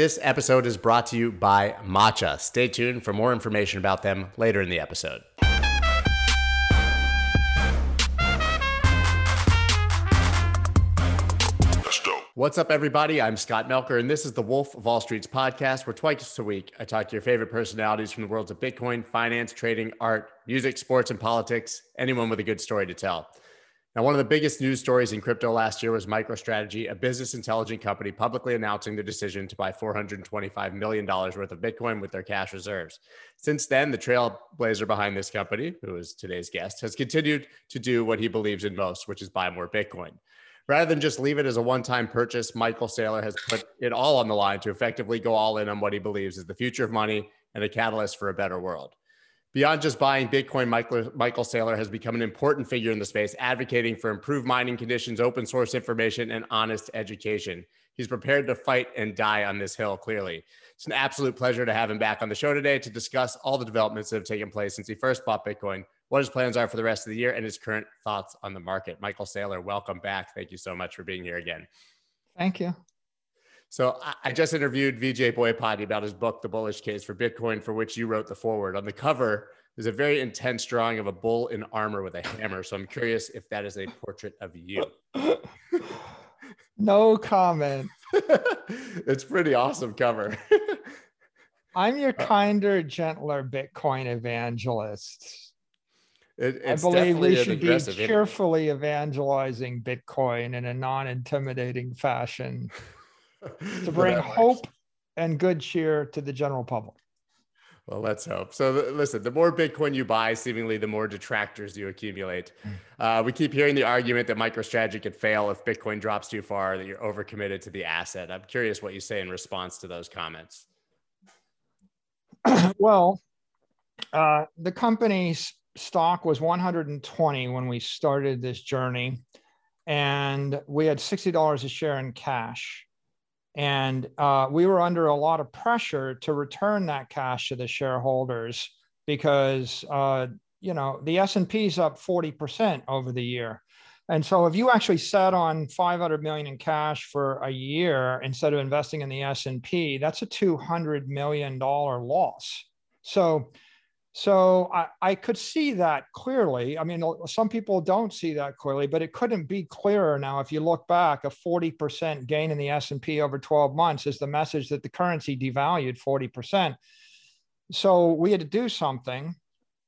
This episode is brought to you by Matcha. Stay tuned for more information about them later in the episode. What's up, everybody? I'm Scott Melker, and this is the Wolf of All Streets podcast, where twice a week I talk to your favorite personalities from the worlds of Bitcoin, finance, trading, art, music, sports, and politics, anyone with a good story to tell. Now, one of the biggest news stories in crypto last year was MicroStrategy, a business intelligence company, publicly announcing the decision to buy $425 million worth of Bitcoin with their cash reserves. Since then, the trailblazer behind this company, who is today's guest, has continued to do what he believes in most, which is buy more Bitcoin. Rather than just leave it as a one time purchase, Michael Saylor has put it all on the line to effectively go all in on what he believes is the future of money and a catalyst for a better world. Beyond just buying Bitcoin, Michael, Michael Saylor has become an important figure in the space, advocating for improved mining conditions, open source information, and honest education. He's prepared to fight and die on this hill, clearly. It's an absolute pleasure to have him back on the show today to discuss all the developments that have taken place since he first bought Bitcoin, what his plans are for the rest of the year, and his current thoughts on the market. Michael Saylor, welcome back. Thank you so much for being here again. Thank you. So I just interviewed Vijay Boyapati about his book, The Bullish Case for Bitcoin, for which you wrote the foreword. On the cover, there's a very intense drawing of a bull in armor with a hammer. So I'm curious if that is a portrait of you. no comment. it's pretty awesome cover. I'm your uh, kinder, gentler Bitcoin evangelist. It, I believe we should be cheerfully evangelizing Bitcoin in a non-intimidating fashion to bring hope and good cheer to the general public. Well, let's hope. So, listen, the more Bitcoin you buy, seemingly the more detractors you accumulate. Hmm. Uh, we keep hearing the argument that MicroStrategy could fail if Bitcoin drops too far, that you're overcommitted to the asset. I'm curious what you say in response to those comments. well, uh, the company's stock was 120 when we started this journey, and we had $60 a share in cash. And uh, we were under a lot of pressure to return that cash to the shareholders because, uh, you know, the S&P is up 40% over the year. And so if you actually sat on 500 million in cash for a year instead of investing in the S&P, that's a 200 million dollar loss. So so I, I could see that clearly. I mean, some people don't see that clearly, but it couldn't be clearer now. If you look back, a 40% gain in the S&P over 12 months is the message that the currency devalued 40%. So we had to do something.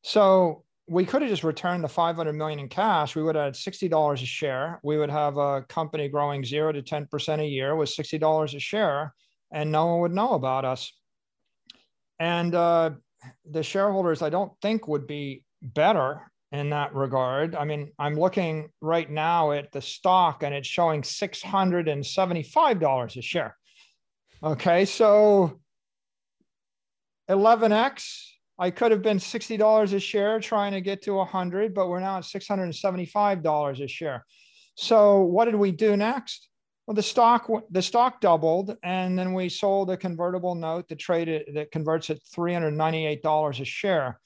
So we could have just returned the 500 million in cash. We would have had $60 a share. We would have a company growing zero to 10% a year with $60 a share, and no one would know about us. And uh, the shareholders, I don't think would be better in that regard. I mean, I'm looking right now at the stock and it's showing $675 a share. Okay, so 11x, I could have been $60 a share trying to get to 100, but we're now at $675 a share. So what did we do next? Well, the stock the stock doubled, and then we sold a convertible note that traded that converts at three hundred ninety eight dollars a share.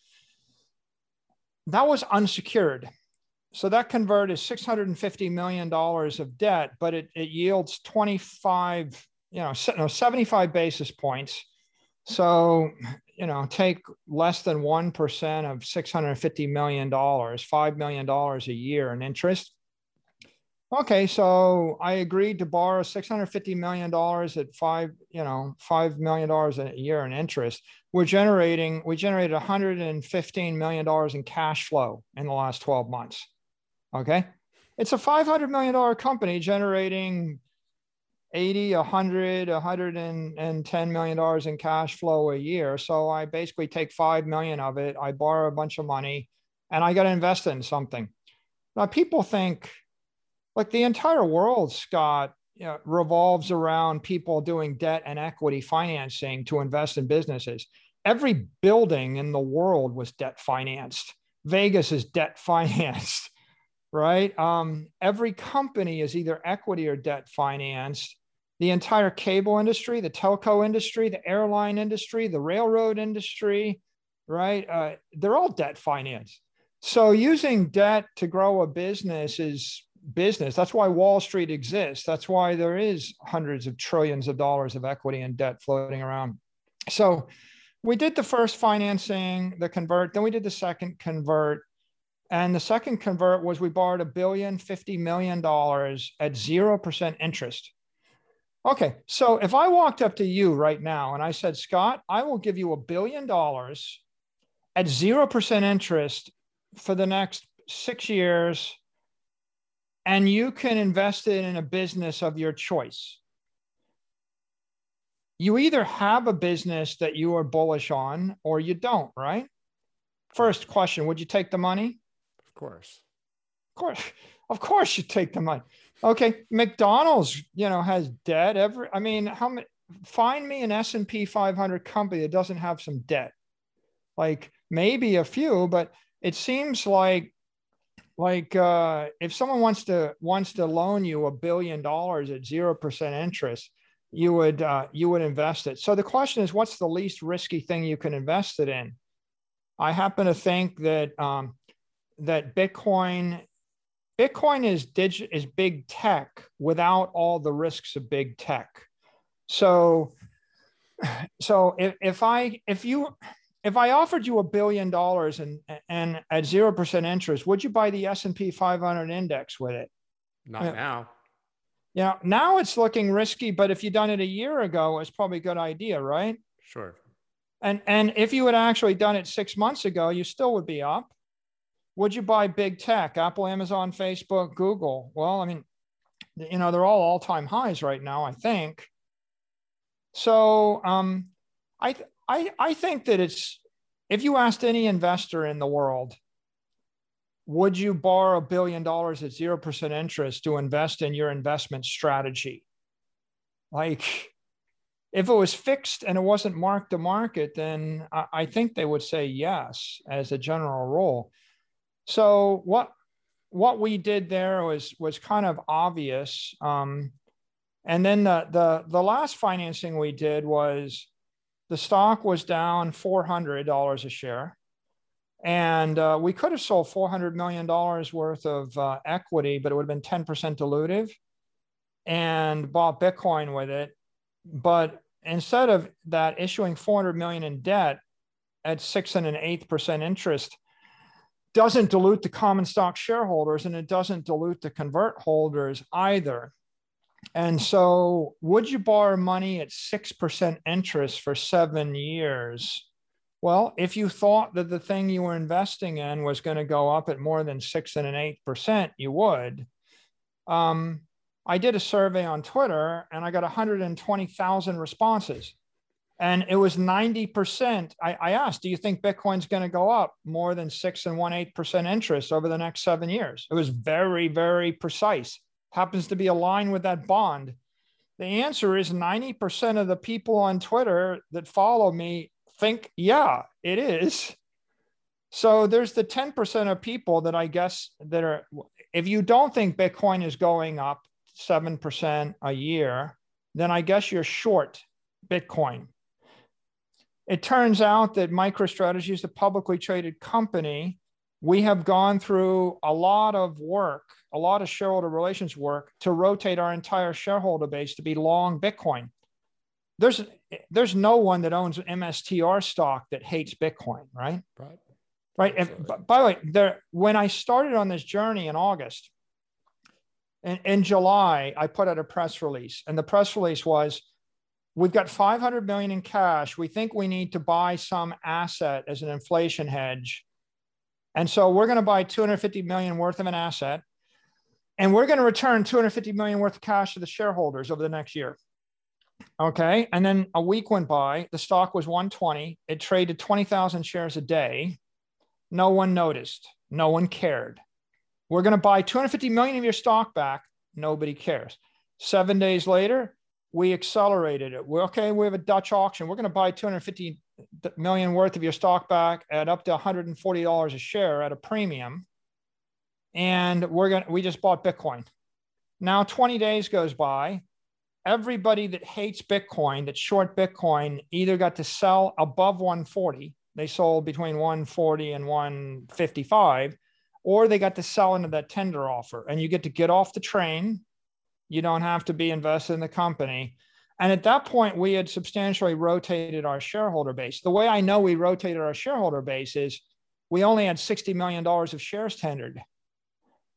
That was unsecured, so that convert is six hundred and fifty million dollars of debt, but it, it yields twenty five, you know, no, seventy five basis points. So you know, take less than one percent of six hundred fifty million dollars, five million dollars a year in interest Okay, so I agreed to borrow $650 million at five, you know, $5 million a year in interest. We're generating, we generated $115 million in cash flow in the last 12 months. Okay. It's a $500 million company generating 80, 100, 110 million dollars in cash flow a year. So I basically take 5 million of it, I borrow a bunch of money and I got to invest in something. Now people think, like the entire world, Scott, you know, revolves around people doing debt and equity financing to invest in businesses. Every building in the world was debt financed. Vegas is debt financed, right? Um, every company is either equity or debt financed. The entire cable industry, the telco industry, the airline industry, the railroad industry, right? Uh, they're all debt financed. So using debt to grow a business is business. That's why Wall Street exists. That's why there is hundreds of trillions of dollars of equity and debt floating around. So we did the first financing, the convert, then we did the second convert. And the second convert was we borrowed a billion, $50 million at 0% interest. Okay, so if I walked up to you right now and I said, Scott, I will give you a billion dollars at 0% interest for the next six years, and you can invest it in a business of your choice. You either have a business that you are bullish on or you don't, right? First question Would you take the money? Of course. Of course. Of course you take the money. Okay, McDonald's, you know, has debt. Every, I mean, how many? Find me an S and P 500 company that doesn't have some debt. Like maybe a few, but it seems like, like uh, if someone wants to wants to loan you a billion dollars at zero percent interest, you would uh, you would invest it. So the question is, what's the least risky thing you can invest it in? I happen to think that um, that Bitcoin Bitcoin is dig- is big tech without all the risks of big tech. So, so if, if I if you if I offered you a billion dollars and and at zero percent interest, would you buy the S and P 500 index with it? Not now. Yeah, now it's looking risky, but if you'd done it a year ago, it's probably a good idea, right? Sure. And and if you had actually done it six months ago, you still would be up would you buy big tech, Apple, Amazon, Facebook, Google? Well, I mean, you know, they're all all time highs right now, I think. So um, I, I, I think that it's, if you asked any investor in the world, would you borrow a billion dollars at 0% interest to invest in your investment strategy? Like, if it was fixed and it wasn't marked to market, then I, I think they would say yes as a general rule. So what what we did there was was kind of obvious. Um, and then the, the the last financing we did was the stock was down four hundred dollars a share, and uh, we could have sold four hundred million dollars worth of uh, equity, but it would have been ten percent dilutive, and bought Bitcoin with it. But instead of that, issuing four hundred million in debt at six and an eighth percent interest doesn't dilute the common stock shareholders and it doesn't dilute the convert holders either. And so, would you borrow money at 6% interest for seven years? Well, if you thought that the thing you were investing in was going to go up at more than six and an eight percent, you would. Um, I did a survey on Twitter and I got 120,000 responses and it was 90%. I, I asked, do you think Bitcoin's going to go up more than six and one eighth percent interest over the next seven years? It was very, very precise. Happens to be aligned with that bond. The answer is 90% of the people on Twitter that follow me think, yeah, it is. So there's the 10% of people that I guess that are, if you don't think Bitcoin is going up 7% a year, then I guess you're short Bitcoin it turns out that MicroStrategy is a publicly traded company. We have gone through a lot of work, a lot of shareholder relations work to rotate our entire shareholder base to be long Bitcoin. There's there's no one that owns MSTR stock that hates Bitcoin, right? Right. Right. And, by the way, there when I started on this journey in August, in, in July, I put out a press release, and the press release was We've got 500 million in cash. We think we need to buy some asset as an inflation hedge. And so we're going to buy 250 million worth of an asset and we're going to return 250 million worth of cash to the shareholders over the next year. Okay. And then a week went by, the stock was 120. It traded 20,000 shares a day. No one noticed. No one cared. We're going to buy 250 million of your stock back. Nobody cares. Seven days later, we accelerated it. We're okay. We have a Dutch auction. We're going to buy 250 million worth of your stock back at up to $140 a share at a premium. And we're going to, we just bought Bitcoin. Now 20 days goes by. Everybody that hates Bitcoin, that short Bitcoin, either got to sell above 140. They sold between 140 and 155, or they got to sell into that tender offer and you get to get off the train. You don't have to be invested in the company. And at that point, we had substantially rotated our shareholder base. The way I know we rotated our shareholder base is we only had $60 million of shares tendered.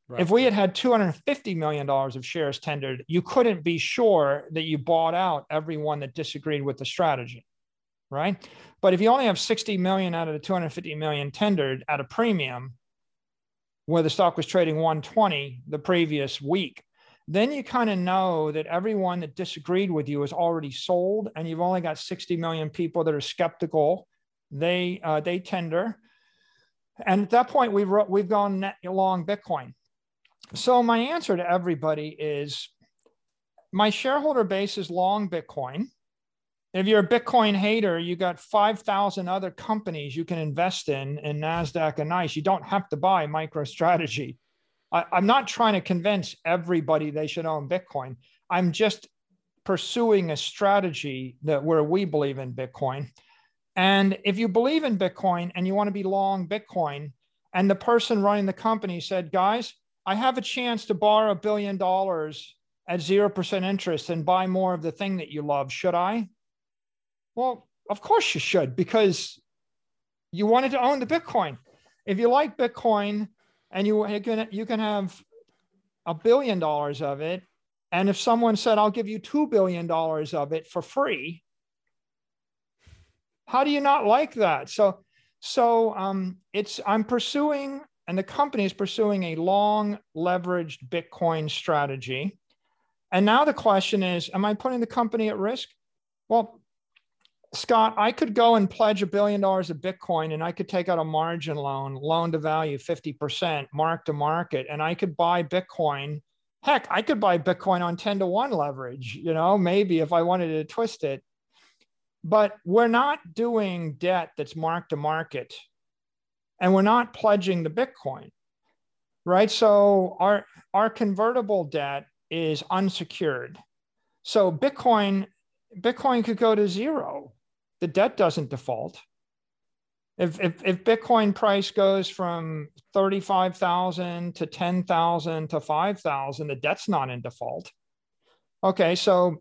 Right. If we had had $250 million of shares tendered, you couldn't be sure that you bought out everyone that disagreed with the strategy, right? But if you only have 60 million out of the 250 million tendered at a premium, where the stock was trading 120 the previous week, then you kind of know that everyone that disagreed with you is already sold, and you've only got 60 million people that are skeptical. They uh, they tender, and at that point we've we've gone net long Bitcoin. So my answer to everybody is, my shareholder base is long Bitcoin. If you're a Bitcoin hater, you got 5,000 other companies you can invest in in NASDAQ and NYSE. You don't have to buy MicroStrategy. I, I'm not trying to convince everybody they should own Bitcoin. I'm just pursuing a strategy that where we believe in Bitcoin. And if you believe in Bitcoin and you want to be long Bitcoin, and the person running the company said, guys, I have a chance to borrow a billion dollars at 0% interest and buy more of the thing that you love. Should I? Well, of course you should, because you wanted to own the Bitcoin. If you like Bitcoin, and you, you can have a billion dollars of it and if someone said i'll give you two billion dollars of it for free how do you not like that so so um, it's i'm pursuing and the company is pursuing a long leveraged bitcoin strategy and now the question is am i putting the company at risk well Scott, I could go and pledge a billion dollars of Bitcoin and I could take out a margin loan, loan to value 50%, mark to market, and I could buy Bitcoin. Heck, I could buy Bitcoin on 10 to 1 leverage, you know, maybe if I wanted to twist it. But we're not doing debt that's mark to market and we're not pledging the Bitcoin, right? So our, our convertible debt is unsecured. So Bitcoin Bitcoin could go to zero the debt doesn't default. If, if, if Bitcoin price goes from 35,000 to 10,000 to 5,000, the debt's not in default. Okay, so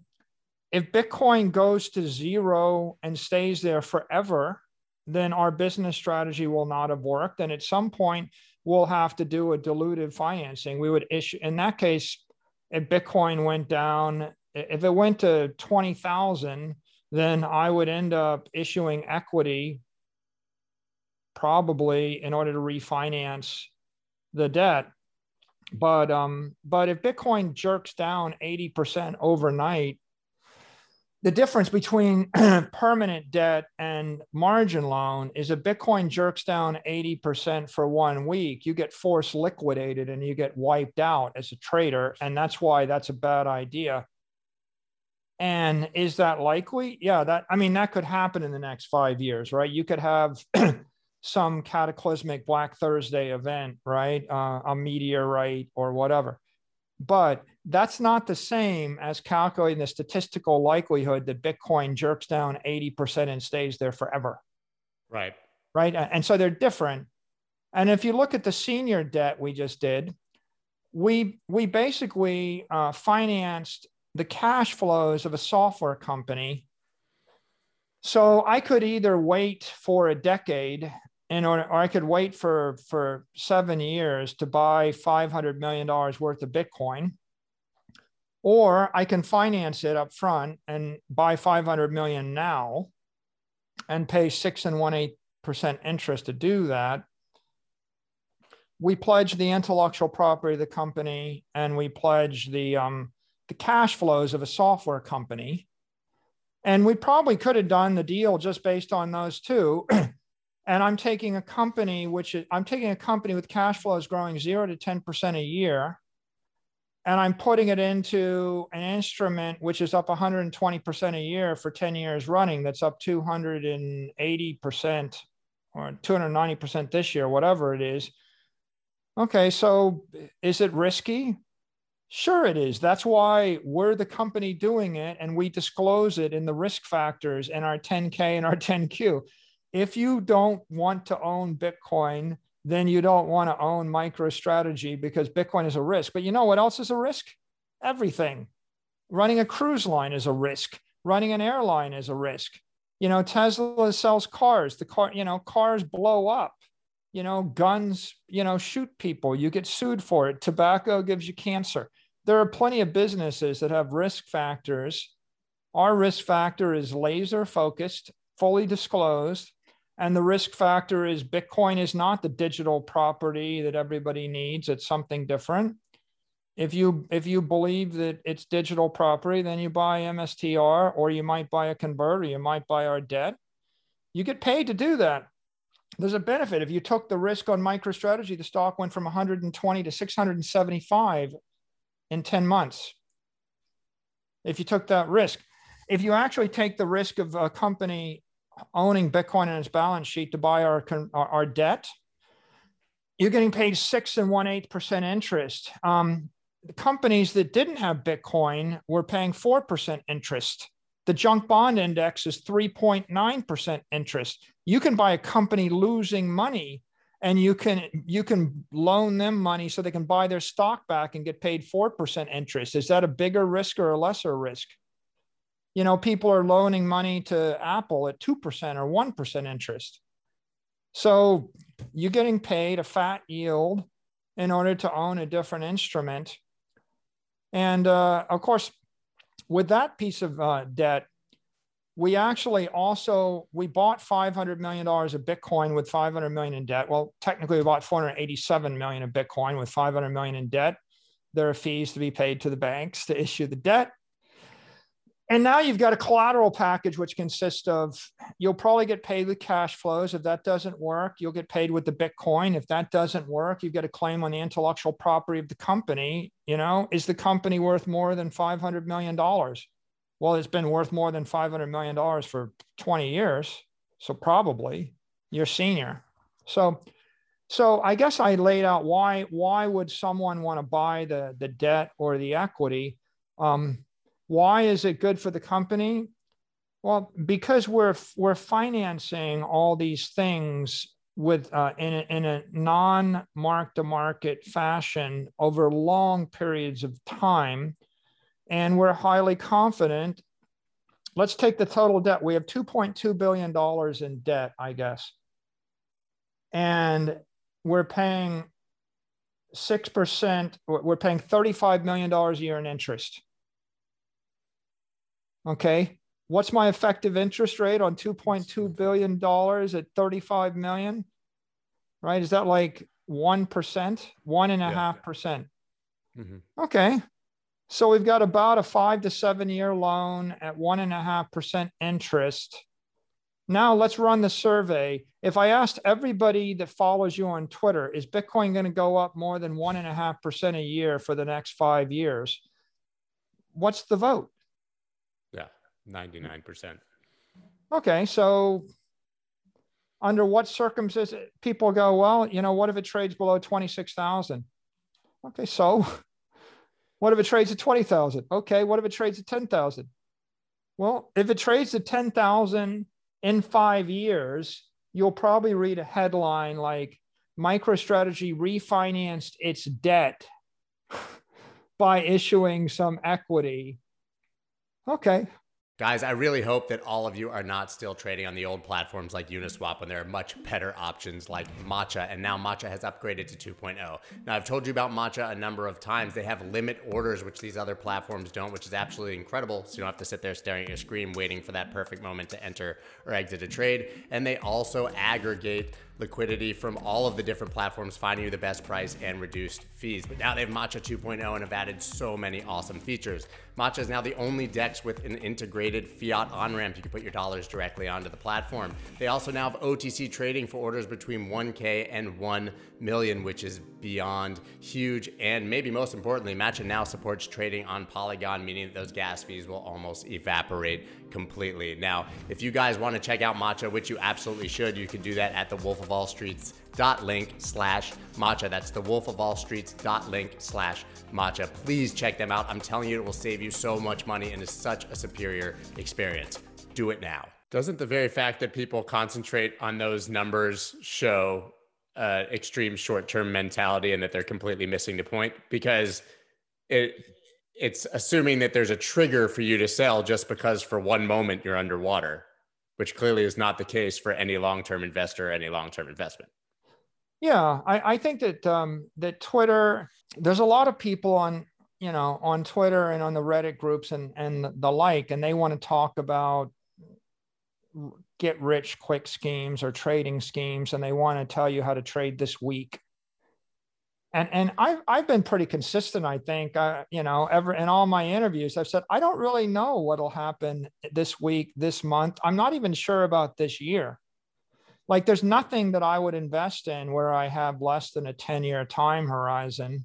if Bitcoin goes to zero and stays there forever, then our business strategy will not have worked. And at some point, we'll have to do a dilutive financing. We would issue, in that case, if Bitcoin went down, if it went to 20,000, then I would end up issuing equity probably in order to refinance the debt. But um, but if Bitcoin jerks down 80% overnight, the difference between permanent debt and margin loan is if Bitcoin jerks down 80% for one week, you get force liquidated and you get wiped out as a trader. And that's why that's a bad idea. And is that likely? Yeah, that I mean that could happen in the next five years, right? You could have some cataclysmic Black Thursday event, right? Uh, a meteorite or whatever. But that's not the same as calculating the statistical likelihood that Bitcoin jerks down 80% and stays there forever. Right. Right. And so they're different. And if you look at the senior debt we just did, we we basically uh, financed the cash flows of a software company. So I could either wait for a decade in order, or I could wait for, for seven years to buy $500 million worth of Bitcoin, or I can finance it up front and buy 500 million now and pay six and one eight percent interest to do that. We pledge the intellectual property of the company and we pledge the um, the cash flows of a software company. And we probably could have done the deal just based on those two. and I'm taking a company which is, I'm taking a company with cash flows growing zero to 10% a year. And I'm putting it into an instrument which is up 120% a year for 10 years running. That's up 280% or 290% this year, whatever it is. Okay, so is it risky? Sure, it is. That's why we're the company doing it and we disclose it in the risk factors in our 10K and our 10Q. If you don't want to own Bitcoin, then you don't want to own MicroStrategy because Bitcoin is a risk. But you know what else is a risk? Everything. Running a cruise line is a risk. Running an airline is a risk. You know, Tesla sells cars. The car, you know, cars blow up. You know, guns, you know, shoot people. You get sued for it. Tobacco gives you cancer. There are plenty of businesses that have risk factors. Our risk factor is laser focused, fully disclosed. And the risk factor is Bitcoin is not the digital property that everybody needs. It's something different. If you if you believe that it's digital property, then you buy MSTR or you might buy a converter, you might buy our debt. You get paid to do that. There's a benefit. If you took the risk on MicroStrategy, the stock went from 120 to 675 in 10 months. If you took that risk, if you actually take the risk of a company owning Bitcoin in its balance sheet to buy our, our, our debt, you're getting paid six and one eighth percent interest. Um, the companies that didn't have Bitcoin were paying 4% interest. The junk bond index is 3.9% interest. You can buy a company losing money and you can you can loan them money so they can buy their stock back and get paid 4% interest. Is that a bigger risk or a lesser risk? You know, people are loaning money to Apple at 2% or 1% interest. So you're getting paid a fat yield in order to own a different instrument. And uh, of course, with that piece of uh, debt, we actually also we bought 500 million dollars of bitcoin with 500 million in debt. Well technically we bought 487 million of bitcoin with 500 million in debt. There are fees to be paid to the banks to issue the debt and now you've got a collateral package, which consists of you'll probably get paid with cash flows. If that doesn't work, you'll get paid with the Bitcoin. If that doesn't work, you've got a claim on the intellectual property of the company. You know, is the company worth more than $500 million? Well, it's been worth more than $500 million for 20 years. So probably you're senior. So, so I guess I laid out why, why would someone want to buy the, the debt or the equity? Um, why is it good for the company? Well, because we're we're financing all these things with uh, in a, in a non mark to market fashion over long periods of time, and we're highly confident. Let's take the total debt. We have 2.2 billion dollars in debt, I guess, and we're paying six percent. We're paying 35 million dollars a year in interest. Okay. What's my effective interest rate on $2.2 billion at 35 million? Right. Is that like 1%, one and a half percent? Mm-hmm. Okay. So we've got about a five to seven year loan at one and a half percent interest. Now let's run the survey. If I asked everybody that follows you on Twitter, is Bitcoin going to go up more than one and a half percent a year for the next five years? What's the vote? 99%. Okay. So, under what circumstances people go, well, you know, what if it trades below 26,000? Okay. So, what if it trades at 20,000? Okay. What if it trades at 10,000? Well, if it trades at 10,000 in five years, you'll probably read a headline like MicroStrategy refinanced its debt by issuing some equity. Okay, Guys, I really hope that all of you are not still trading on the old platforms like Uniswap when there are much better options like Matcha. And now Matcha has upgraded to 2.0. Now, I've told you about Matcha a number of times. They have limit orders, which these other platforms don't, which is absolutely incredible. So you don't have to sit there staring at your screen waiting for that perfect moment to enter or exit a trade. And they also aggregate liquidity from all of the different platforms, finding you the best price and reduced fees. But now they have Matcha 2.0 and have added so many awesome features. Matcha is now the only DEX with an integrated fiat on ramp. You can put your dollars directly onto the platform. They also now have OTC trading for orders between 1K and 1 million, which is beyond huge. And maybe most importantly, Matcha now supports trading on Polygon, meaning that those gas fees will almost evaporate completely. Now, if you guys want to check out Matcha, which you absolutely should, you can do that at the Wolf of All Streets dot link slash matcha. That's the wolf of all streets dot link slash matcha. Please check them out. I'm telling you it will save you so much money and is such a superior experience. Do it now. Doesn't the very fact that people concentrate on those numbers show uh, extreme short-term mentality and that they're completely missing the point? Because it it's assuming that there's a trigger for you to sell just because for one moment you're underwater, which clearly is not the case for any long-term investor, any long-term investment. Yeah, I, I think that um, that Twitter, there's a lot of people on you know on Twitter and on the Reddit groups and and the like, and they want to talk about get rich quick schemes or trading schemes, and they want to tell you how to trade this week and and I've I've been pretty consistent. I think uh, you know ever in all my interviews I've said I don't really know what'll happen this week, this month. I'm not even sure about this year. Like there's nothing that I would invest in where I have less than a 10 year time horizon.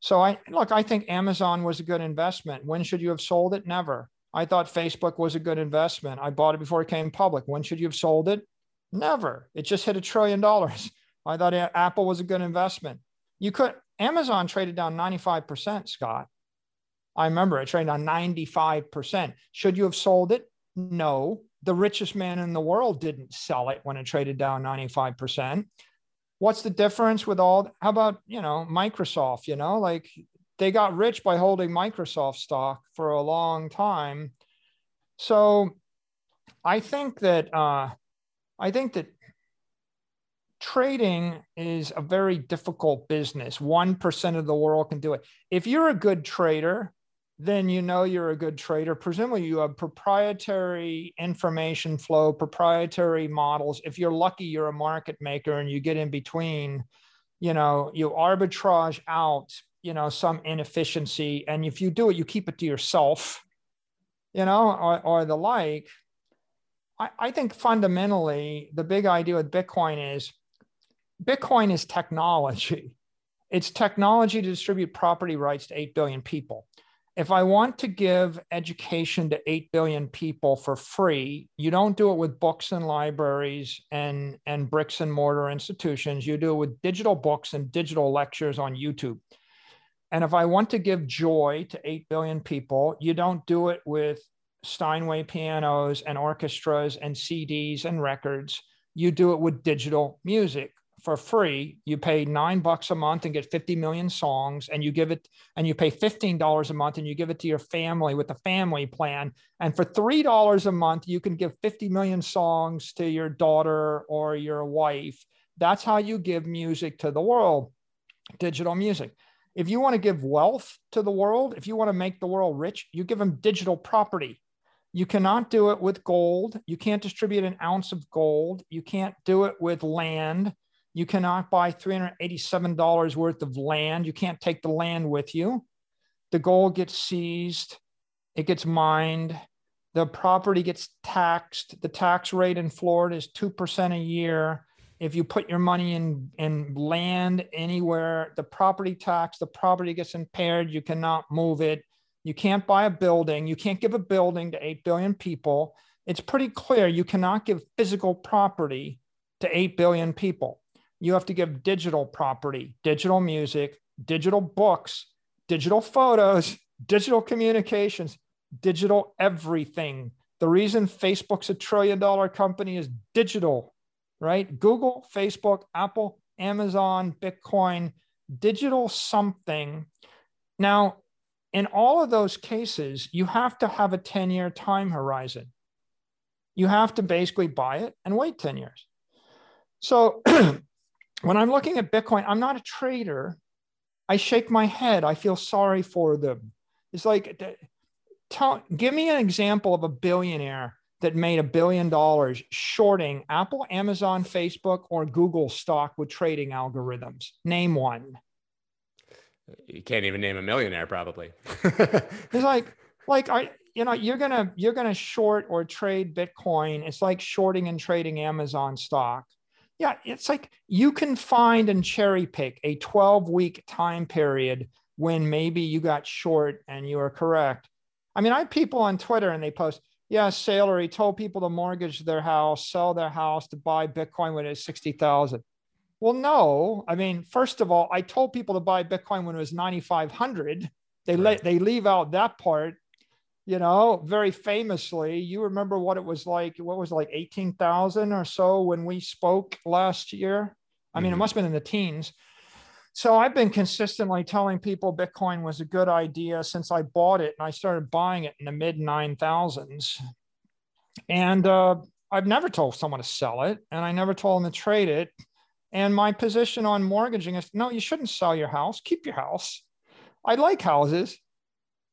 So I look, I think Amazon was a good investment. When should you have sold it? Never. I thought Facebook was a good investment. I bought it before it came public. When should you have sold it? Never. It just hit a trillion dollars. I thought Apple was a good investment you could Amazon traded down 95%, Scott. I remember it traded down 95%. Should you have sold it? No. The richest man in the world didn't sell it when it traded down 95%. What's the difference with all how about, you know, Microsoft, you know, like they got rich by holding Microsoft stock for a long time. So I think that uh I think that trading is a very difficult business. 1% of the world can do it. If you're a good trader, then you know you're a good trader. Presumably, you have proprietary information flow, proprietary models. If you're lucky, you're a market maker and you get in between, you know, you arbitrage out, you know, some inefficiency. And if you do it, you keep it to yourself, you know, or, or the like. I, I think fundamentally, the big idea with Bitcoin is Bitcoin is technology. It's technology to distribute property rights to 8 billion people. If I want to give education to 8 billion people for free, you don't do it with books and libraries and, and bricks and mortar institutions. You do it with digital books and digital lectures on YouTube. And if I want to give joy to 8 billion people, you don't do it with Steinway pianos and orchestras and CDs and records. You do it with digital music for free. You pay nine bucks a month and get 50 million songs, and you give it, and you pay $15 a month and you give it to your family with the family plan. And for $3 a month, you can give 50 million songs to your daughter or your wife. That's how you give music to the world, digital music. If you want to give wealth to the world, if you want to make the world rich, you give them digital property. You cannot do it with gold. You can't distribute an ounce of gold. You can't do it with land. You cannot buy $387 worth of land. You can't take the land with you. The gold gets seized, it gets mined, the property gets taxed. The tax rate in Florida is 2% a year. If you put your money in, in land anywhere, the property tax, the property gets impaired. You cannot move it. You can't buy a building. You can't give a building to 8 billion people. It's pretty clear you cannot give physical property to 8 billion people you have to give digital property, digital music, digital books, digital photos, digital communications, digital everything. The reason Facebook's a trillion dollar company is digital, right? Google, Facebook, Apple, Amazon, Bitcoin, digital something. Now, in all of those cases, you have to have a 10 year time horizon. You have to basically buy it and wait 10 years. So when I'm looking at Bitcoin, I'm not a trader. I shake my head. I feel sorry for them. It's like, tell, give me an example of a billionaire that made a billion dollars shorting Apple, Amazon, Facebook, or Google stock with trading algorithms. Name one. You can't even name a millionaire, probably. it's like, like I, you know, you're gonna you're gonna short or trade Bitcoin. It's like shorting and trading Amazon stock yeah, it's like you can find and cherry pick a 12 week time period when maybe you got short and you are correct. I mean, I have people on Twitter and they post, yeah, Saylor, he told people to mortgage their house, sell their house to buy Bitcoin when it it's 60,000. Well, no. I mean, first of all, I told people to buy Bitcoin when it was 9,500. They right. let they leave out that part you know, very famously, you remember what it was like, what was it, like 18,000 or so when we spoke last year I mean, mm-hmm. it must have been in the teens. So I've been consistently telling people Bitcoin was a good idea since I bought it and I started buying it in the mid 9000s. And uh, I've never told someone to sell it and I never told them to trade it. And my position on mortgaging is no, you shouldn't sell your house, keep your house. I like houses.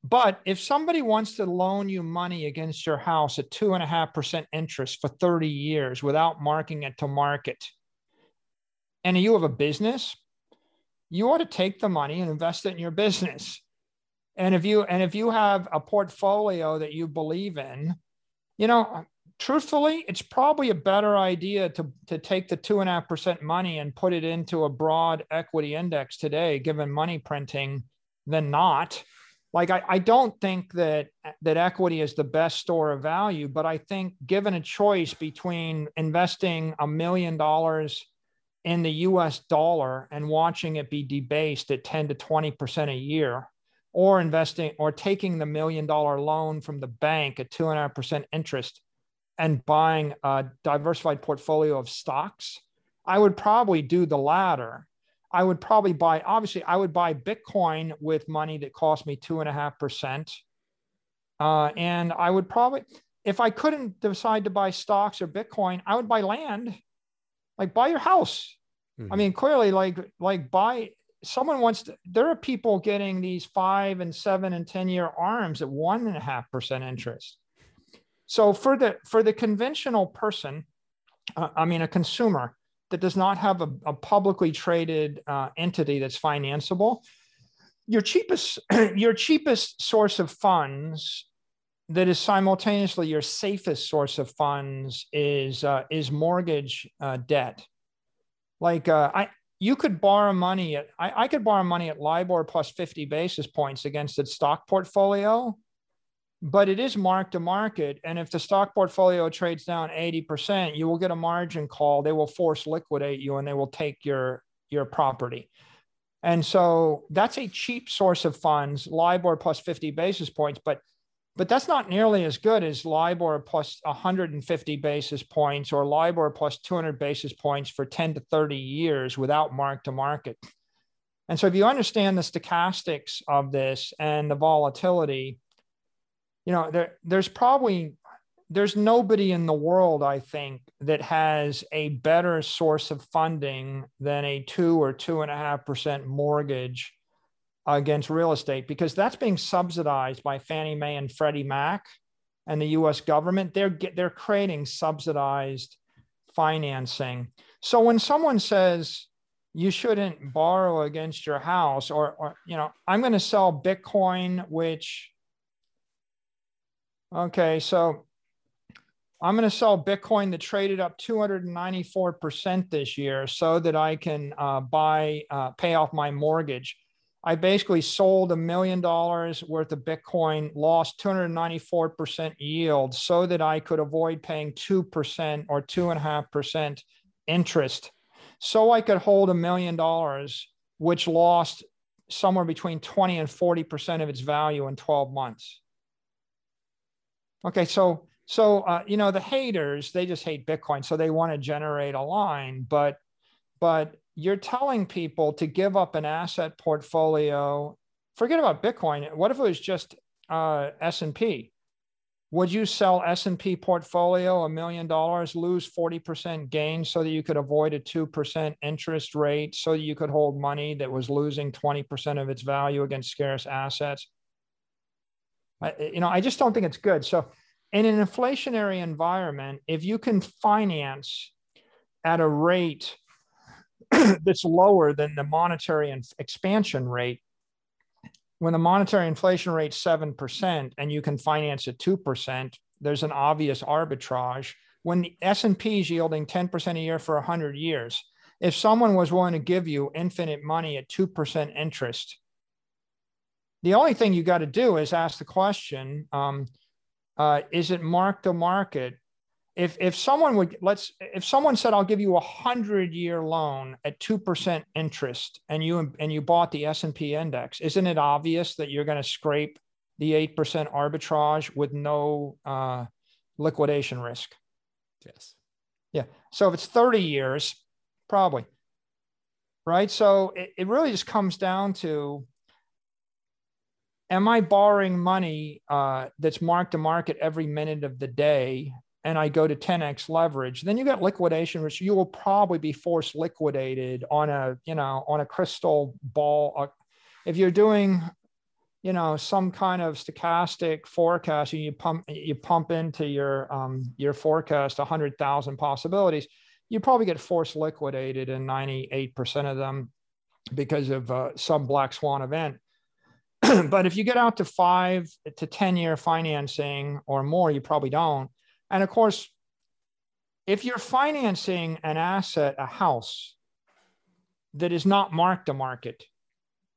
But if somebody wants to loan you money against your house at two and a half percent interest for 30 years without marking it to market, and you have a business, you ought to take the money and invest it in your business. And if you and if you have a portfolio that you believe in, you know, truthfully, it's probably a better idea to, to take the two and a half percent money and put it into a broad equity index today, given money printing, than not. Like I, I don't think that that equity is the best store of value, but I think given a choice between investing a million dollars in the US dollar and watching it be debased at 10 to 20% a year, or investing or taking the million dollar loan from the bank at two and a half percent interest and buying a diversified portfolio of stocks, I would probably do the latter. I would probably buy, obviously, I would buy Bitcoin with money that cost me two and a half percent. Uh, and I would probably, if I couldn't decide to buy stocks or Bitcoin, I would buy land like buy your house. Mm-hmm. I mean, clearly, like like buy someone wants to there are people getting these five and seven and ten year arms at one and a half percent interest. So for the for the conventional person, uh, I mean a consumer that does not have a, a publicly traded uh, entity that's financeable, your cheapest your cheapest source of funds that is simultaneously your safest source of funds is uh, is mortgage uh, debt. Like uh, I, you could borrow money at I, I could borrow money at LIBOR plus fifty basis points against its stock portfolio, but it is mark to market. And if the stock portfolio trades down eighty percent, you will get a margin call. They will force liquidate you, and they will take your your property. And so that's a cheap source of funds, LIBOR plus 50 basis points. But but that's not nearly as good as LIBOR plus 150 basis points or LIBOR plus 200 basis points for 10 to 30 years without mark to market. And so if you understand the stochastics of this and the volatility, you know, there, there's probably there's nobody in the world, I think, that has a better source of funding than a two or two and a half percent mortgage against real estate because that's being subsidized by Fannie Mae and Freddie Mac and the US government. They're, they're creating subsidized financing. So when someone says you shouldn't borrow against your house, or, or you know, I'm going to sell Bitcoin, which, okay, so I'm going to sell Bitcoin that traded up 294% this year so that I can uh, buy, uh, pay off my mortgage. I basically sold a million dollars worth of Bitcoin, lost 294% yield so that I could avoid paying 2% or 2.5% interest. So I could hold a million dollars, which lost somewhere between 20 and 40% of its value in 12 months. Okay, so so uh, you know the haters they just hate Bitcoin, so they want to generate a line, but but you're telling people to give up an asset portfolio. Forget about Bitcoin. What if it was just uh, S&P? Would you sell S&P portfolio a million dollars, lose 40% gain so that you could avoid a 2% interest rate so you could hold money that was losing 20% of its value against scarce assets? You know, I just don't think it's good. So in an inflationary environment, if you can finance at a rate that's lower than the monetary expansion rate. When the monetary inflation rate 7% and you can finance at 2%, there's an obvious arbitrage. When the S&P is yielding 10% a year for 100 years, if someone was willing to give you infinite money at 2% interest, the only thing you got to do is ask the question um, uh, is it mark to market if if someone would let's if someone said I'll give you a hundred year loan at two percent interest and you and you bought the S and P index, isn't it obvious that you're going to scrape the eight percent arbitrage with no uh, liquidation risk? Yes. Yeah. So if it's thirty years, probably. right? So it, it really just comes down to am I borrowing money uh, that's marked to market every minute of the day and I go to 10x leverage, then you got liquidation, which you will probably be forced liquidated on a, you know, on a crystal ball. Uh, if you're doing, you know, some kind of stochastic forecast, and you pump you pump into your um, your forecast hundred thousand possibilities, you probably get forced liquidated in 98% of them because of uh, some black swan event. but if you get out to five to 10 year financing or more, you probably don't and of course, if you're financing an asset, a house that is not marked to market,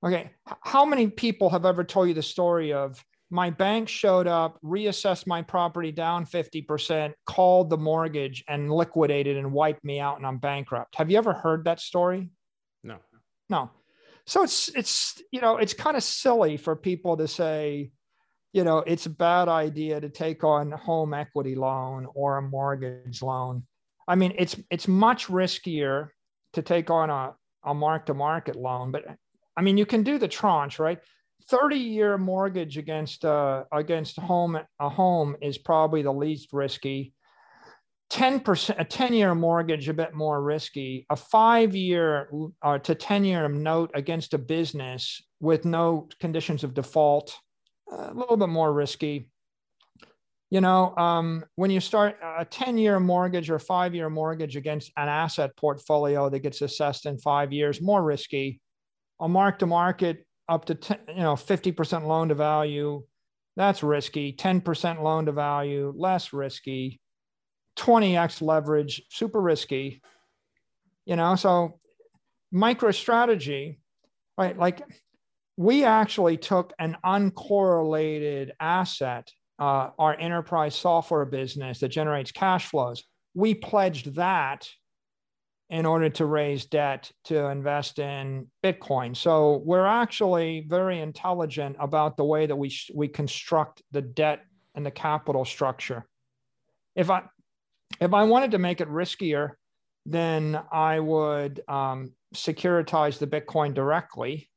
okay, how many people have ever told you the story of my bank showed up, reassessed my property down 50%, called the mortgage and liquidated and wiped me out and I'm bankrupt? Have you ever heard that story? No. No. So it's it's you know, it's kind of silly for people to say, you know, it's a bad idea to take on home equity loan or a mortgage loan. I mean, it's it's much riskier to take on a, a mark-to-market loan, but I mean, you can do the tranche, right? 30-year mortgage against uh, against home a home is probably the least risky. 10% a 10-year mortgage a bit more risky. A five-year uh, to 10-year note against a business with no conditions of default a little bit more risky. You know, um, when you start a 10 year mortgage or five year mortgage against an asset portfolio that gets assessed in five years, more risky. A mark to market up to 10, you know 50% loan to value, that's risky. 10% loan to value, less risky. 20x leverage, super risky. You know, so MicroStrategy, right? Like we actually took an uncorrelated asset, uh, our enterprise software business that generates cash flows. We pledged that in order to raise debt to invest in Bitcoin. So we're actually very intelligent about the way that we we construct the debt and the capital structure. If I if I wanted to make it riskier, then I would um, securitize the Bitcoin directly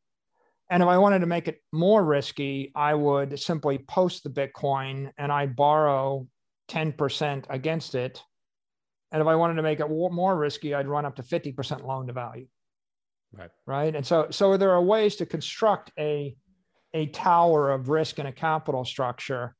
and if I wanted to make it more risky, I would simply post the Bitcoin and I borrow 10% against it. And if I wanted to make it more risky, I'd run up to 50% loan to value. Right. Right. And so, so there are ways to construct a, a tower of risk in a capital structure.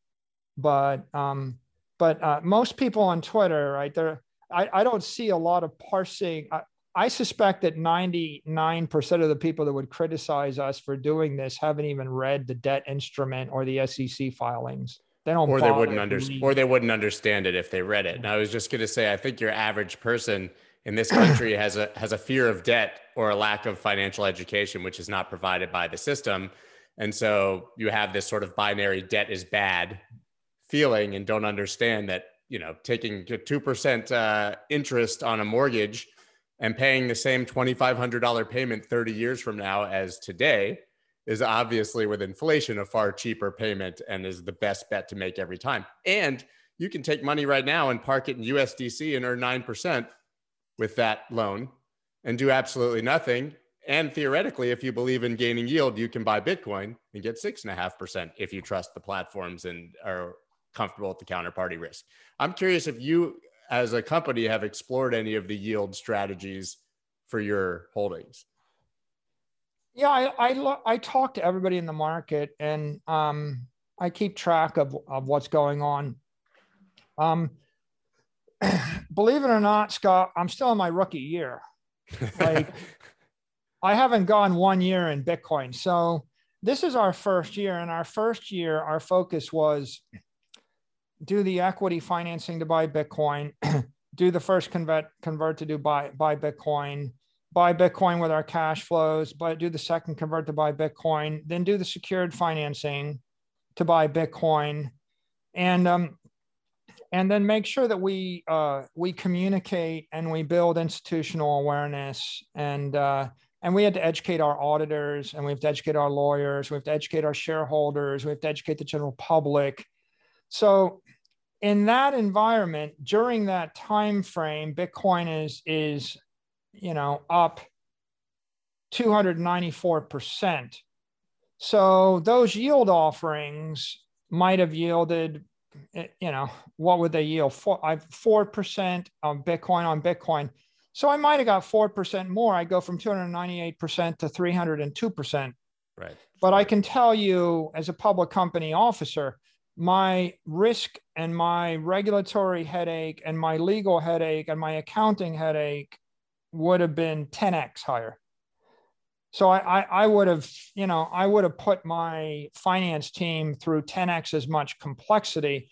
But, um, but uh, most people on Twitter, right, there, I, I don't see a lot of parsing. I, I suspect that 99% of the people that would criticize us for doing this haven't even read the debt instrument or the SEC filings. They don't or they wouldn't understand or they wouldn't understand it if they read it. And I was just going to say I think your average person in this country has a has a fear of debt or a lack of financial education which is not provided by the system. And so you have this sort of binary debt is bad feeling and don't understand that, you know, taking a 2% uh, interest on a mortgage and paying the same $2,500 payment 30 years from now as today is obviously with inflation a far cheaper payment and is the best bet to make every time. And you can take money right now and park it in USDC and earn 9% with that loan and do absolutely nothing. And theoretically, if you believe in gaining yield, you can buy Bitcoin and get six and a half percent if you trust the platforms and are comfortable with the counterparty risk. I'm curious if you as a company have explored any of the yield strategies for your holdings? Yeah, I I, I talk to everybody in the market, and um, I keep track of of what's going on. Um, believe it or not, Scott, I'm still in my rookie year. Like, I haven't gone one year in Bitcoin, so this is our first year. And our first year, our focus was do the equity financing to buy Bitcoin, do the first convert convert to do buy buy Bitcoin, buy Bitcoin with our cash flows, but do the second convert to buy Bitcoin, then do the secured financing to buy Bitcoin, and um, and then make sure that we uh, we communicate and we build institutional awareness. And uh, and we had to educate our auditors and we have to educate our lawyers we have to educate our shareholders we have to educate the general public. So in that environment during that time frame bitcoin is is you know up 294%. So those yield offerings might have yielded, eh, you know, what would they yield? Four, four percent on Bitcoin on Bitcoin. So I might have got four percent more. I go from 298 percent to 302 percent. Right. But I can tell you, as a public company officer, my risk and my regulatory headache and my legal headache and my accounting headache would have been 10x higher. So I, I, I would have, you know, I would have put my finance team through 10x as much complexity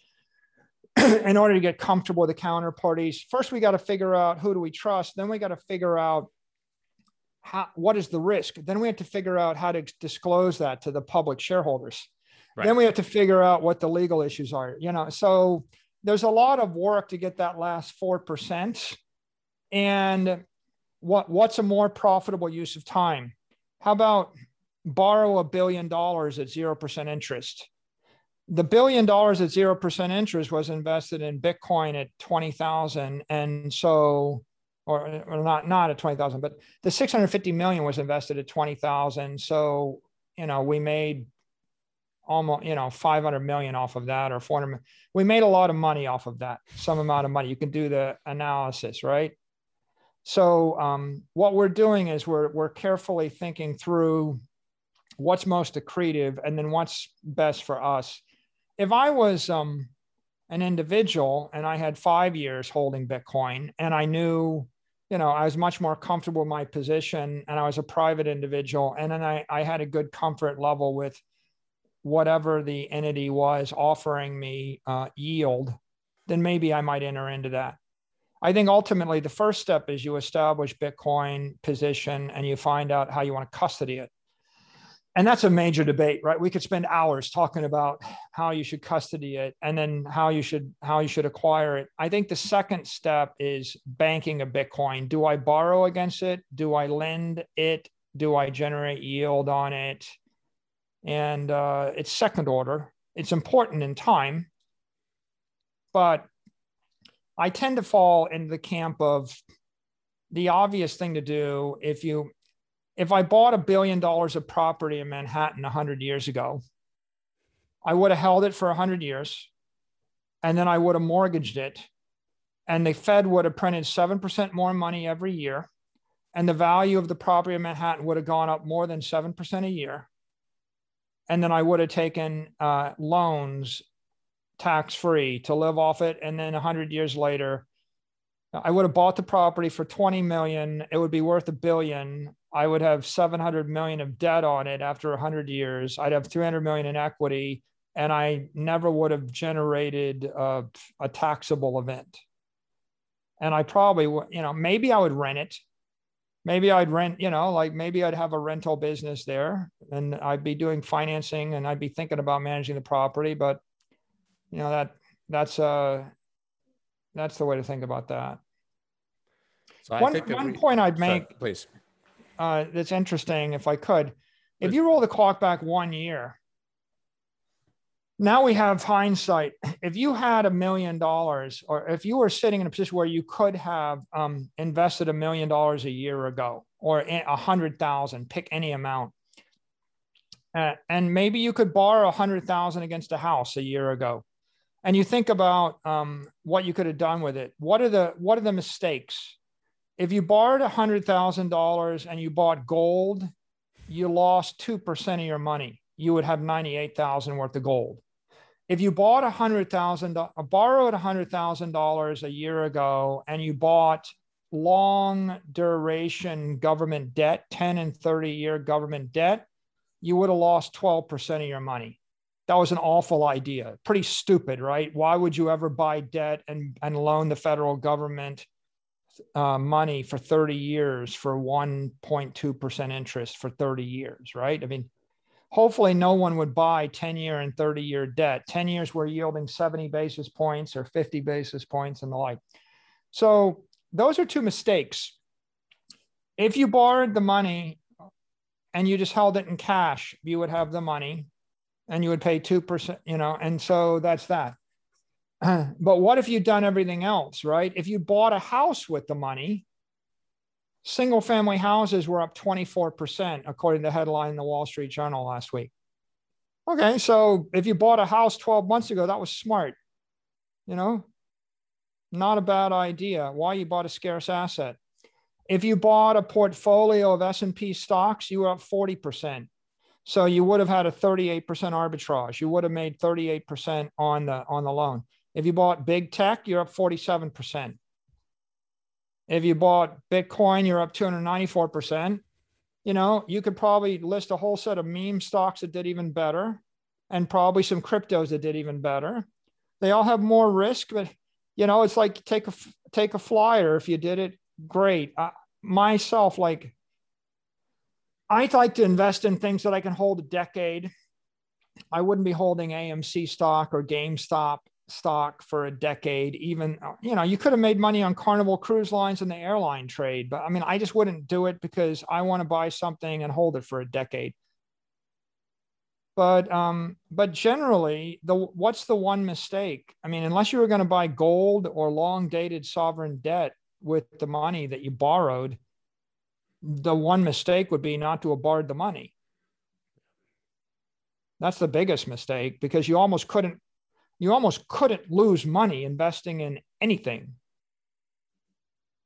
in order to get comfortable with the counterparties. First, we got to figure out who do we trust. Then we got to figure out how, what is the risk. Then we have to figure out how to disclose that to the public shareholders. Right. Then we have to figure out what the legal issues are. You know, so there's a lot of work to get that last four percent. And what what's a more profitable use of time? How about borrow a billion dollars at 0% interest? The billion dollars at 0% interest was invested in Bitcoin at 20,000. And so, or, or not, not at 20,000, but the 650 million was invested at 20,000. So, you know, we made almost, you know, 500 million off of that or 400. We made a lot of money off of that, some amount of money. You can do the analysis, right? So um, what we're doing is we're we're carefully thinking through what's most accretive and then what's best for us. If I was um, an individual and I had five years holding Bitcoin and I knew, you know, I was much more comfortable my position and I was a private individual and then I, I had a good comfort level with whatever the entity was offering me uh, yield, then maybe I might enter into that. I think ultimately the first step is you establish Bitcoin position and you find out how you want to custody it. And that's a major debate, right? We could spend hours talking about how you should custody it and then how you should how you should acquire it. I think the second step is banking a Bitcoin. Do I borrow against it? Do I lend it? Do I generate yield on it? And uh, it's second order. It's important in time, but I tend to fall into the camp of the obvious thing to do if you if I bought a billion dollars of property in Manhattan 100 years ago, I would have held it for 100 years and then I would have mortgaged it. And the Fed would have printed 7% more money every year. And the value of the property in Manhattan would have gone up more than 7% a year. And then I would have taken uh, loans tax free to live off it. And then 100 years later, I would have bought the property for 20 million. It would be worth a billion. I would have 700 million of debt on it after 100 years. I'd have 300 million in equity, and I never would have generated a, a taxable event. And I probably, you know, maybe I would rent it. Maybe I'd rent, you know, like maybe I'd have a rental business there and I'd be doing financing and I'd be thinking about managing the property. But you know that that's uh that's the way to think about that. So one, one we, point I'd make, sorry, please, uh, that's interesting, if I could, if you roll the clock back one year, now we have hindsight. If you had a million dollars, or if you were sitting in a position where you could have um, invested a million dollars a year ago, or a hundred thousand, pick any amount, uh, and maybe you could borrow a hundred thousand against a house a year ago and you think about um, what you could have done with it what are the what are the mistakes? If you borrowed a $100000 and you bought gold you lost 2% of your money. You would have 98000 worth of gold if you bought a hundred thousand uh, borrowed a hundred thousand dollars a year ago and you bought long duration government debt 10 and 30 year government debt you would have lost 12% of your money that was an awful idea. Pretty stupid, right? Why would you ever buy debt and, and loan the federal government uh, money for 30 years for 1.2% interest for 30 years, right? I mean, hopefully no one would buy 10 year and 30 year debt. 10 years we're yielding 70 basis points or 50 basis points and the like. So those are two mistakes. If you borrowed the money and you just held it in cash, you would have the money and you would pay 2%, you know, and so that's that. But what if you'd done everything else, right? If you bought a house with the money, Single family houses were up 24%, according to the headline in the Wall Street Journal last week. Okay, so if you bought a house 12 months ago, that was smart. You know, not a bad idea. Why you bought a scarce asset. If you bought a portfolio of S&P stocks, you were up 40%. So you would have had a 38% arbitrage. You would have made 38% on the on the loan. If you bought big tech, you're up 47%. If you bought Bitcoin, you're up 294%. You know, you could probably list a whole set of meme stocks that did even better and probably some cryptos that did even better. They all have more risk, but you know, it's like take a take a flyer. If you did it, great. Uh, myself, like I'd like to invest in things that I can hold a decade. I wouldn't be holding AMC stock or GameStop stock for a decade. Even, you know, you could have made money on Carnival Cruise Lines and the airline trade, but I mean, I just wouldn't do it because I want to buy something and hold it for a decade. But um, but generally, the what's the one mistake? I mean, unless you were going to buy gold or long dated sovereign debt with the money that you borrowed, the one mistake would be not to have borrowed the money. That's the biggest mistake because you almost couldn't you almost couldn't lose money investing in anything.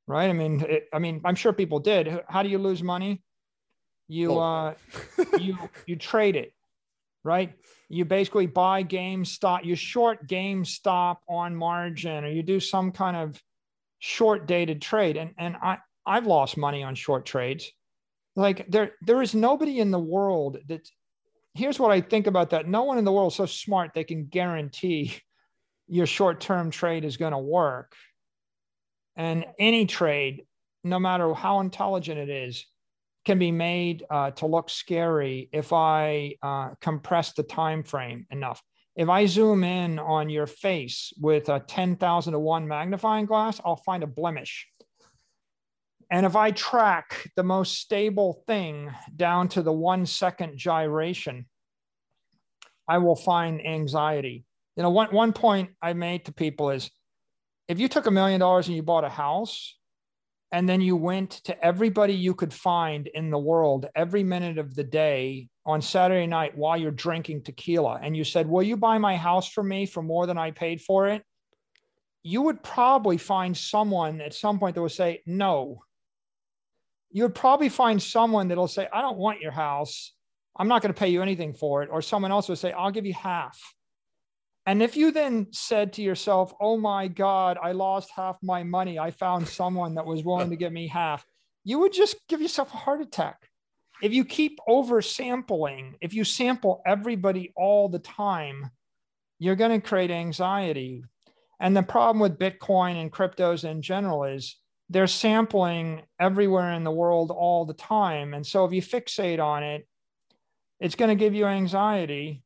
Right? I mean, it, I mean, I'm sure people did. How do you lose money? You oh. uh you you trade it right? You basically buy GameStop, you short GameStop on margin, or you do some kind of short dated trade. And, and I, I've lost money on short trades. Like there, there is nobody in the world that here's what I think about that. No one in the world is so smart they can guarantee your short-term trade is going to work. And any trade, no matter how intelligent it is, can be made uh, to look scary if I uh, compress the time frame enough. If I zoom in on your face with a 10,000 to 1 magnifying glass, I'll find a blemish. And if I track the most stable thing down to the one second gyration, I will find anxiety. You know, one, one point I made to people is if you took a million dollars and you bought a house, and then you went to everybody you could find in the world every minute of the day on Saturday night while you're drinking tequila and you said, Will you buy my house for me for more than I paid for it? You would probably find someone at some point that would say, No. You would probably find someone that'll say, I don't want your house. I'm not going to pay you anything for it. Or someone else would say, I'll give you half. And if you then said to yourself, oh my God, I lost half my money, I found someone that was willing to give me half, you would just give yourself a heart attack. If you keep over sampling, if you sample everybody all the time, you're going to create anxiety. And the problem with Bitcoin and cryptos in general is they're sampling everywhere in the world all the time. And so if you fixate on it, it's going to give you anxiety.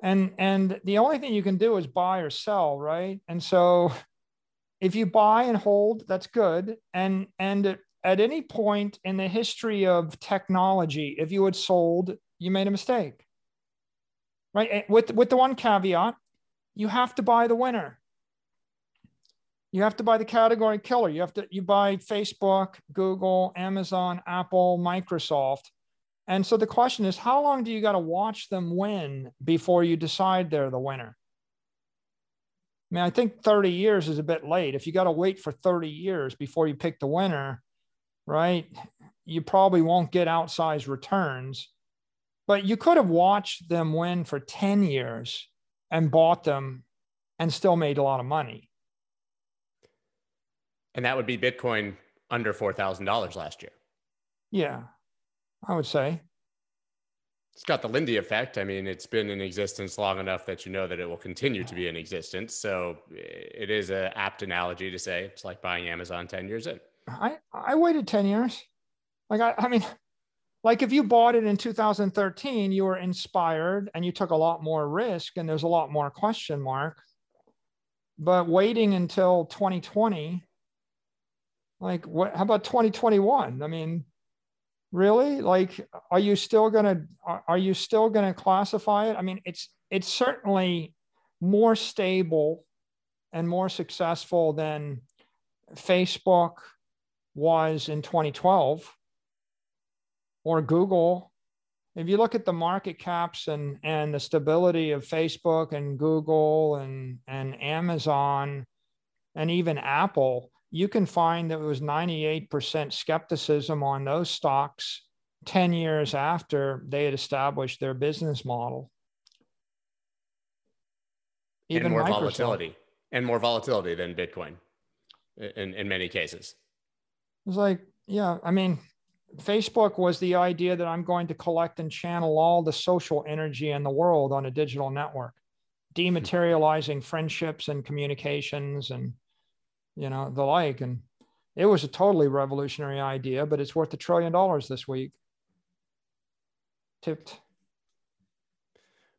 And and the only thing you can do is buy or sell right? And so if you buy and hold that's good. And and at any point in the history of technology if you had sold you made a mistake. Right? With with the one caveat you have to buy the winner you have to buy the category killer you have to you buy facebook google amazon apple microsoft and so the question is, how long do you got to watch them win before you decide they're the winner? I mean, I think 30 years is a bit late. If you got to wait for 30 years before you pick the winner, right, you probably won't get outsized returns. But you could have watched them win for 10 years and bought them and still made a lot of money. And that would be Bitcoin under $4,000 last year. Yeah. I would say. It's got the Lindy effect. I mean, it's been in existence long enough that you know that it will continue to be in existence. So it is an apt analogy to say it's like buying Amazon 10 years in. I, I waited 10 years. Like, I, I mean, like if you bought it in 2013, you were inspired and you took a lot more risk and there's a lot more question mark. But waiting until 2020, like what, how about 2021? I mean, really like are you still to are you still to classify it i mean it's it's certainly more stable and more successful than facebook was in 2012 or Google. If you look at the market caps and, and the stability of Facebook and Google and, and Amazon and even Apple, you can find that it was 98% skepticism on those stocks 10 years after they had established their business model. Even and more Microsoft. volatility and more volatility than Bitcoin in, in many cases. It's like, yeah, I mean, Facebook was the idea that I'm going to collect and channel all the social energy in the world on a digital network, hmm. dematerializing friendships and communications and, you know, the like. And it was a totally revolutionary idea, but it's worth a trillion dollars this week. Tipped.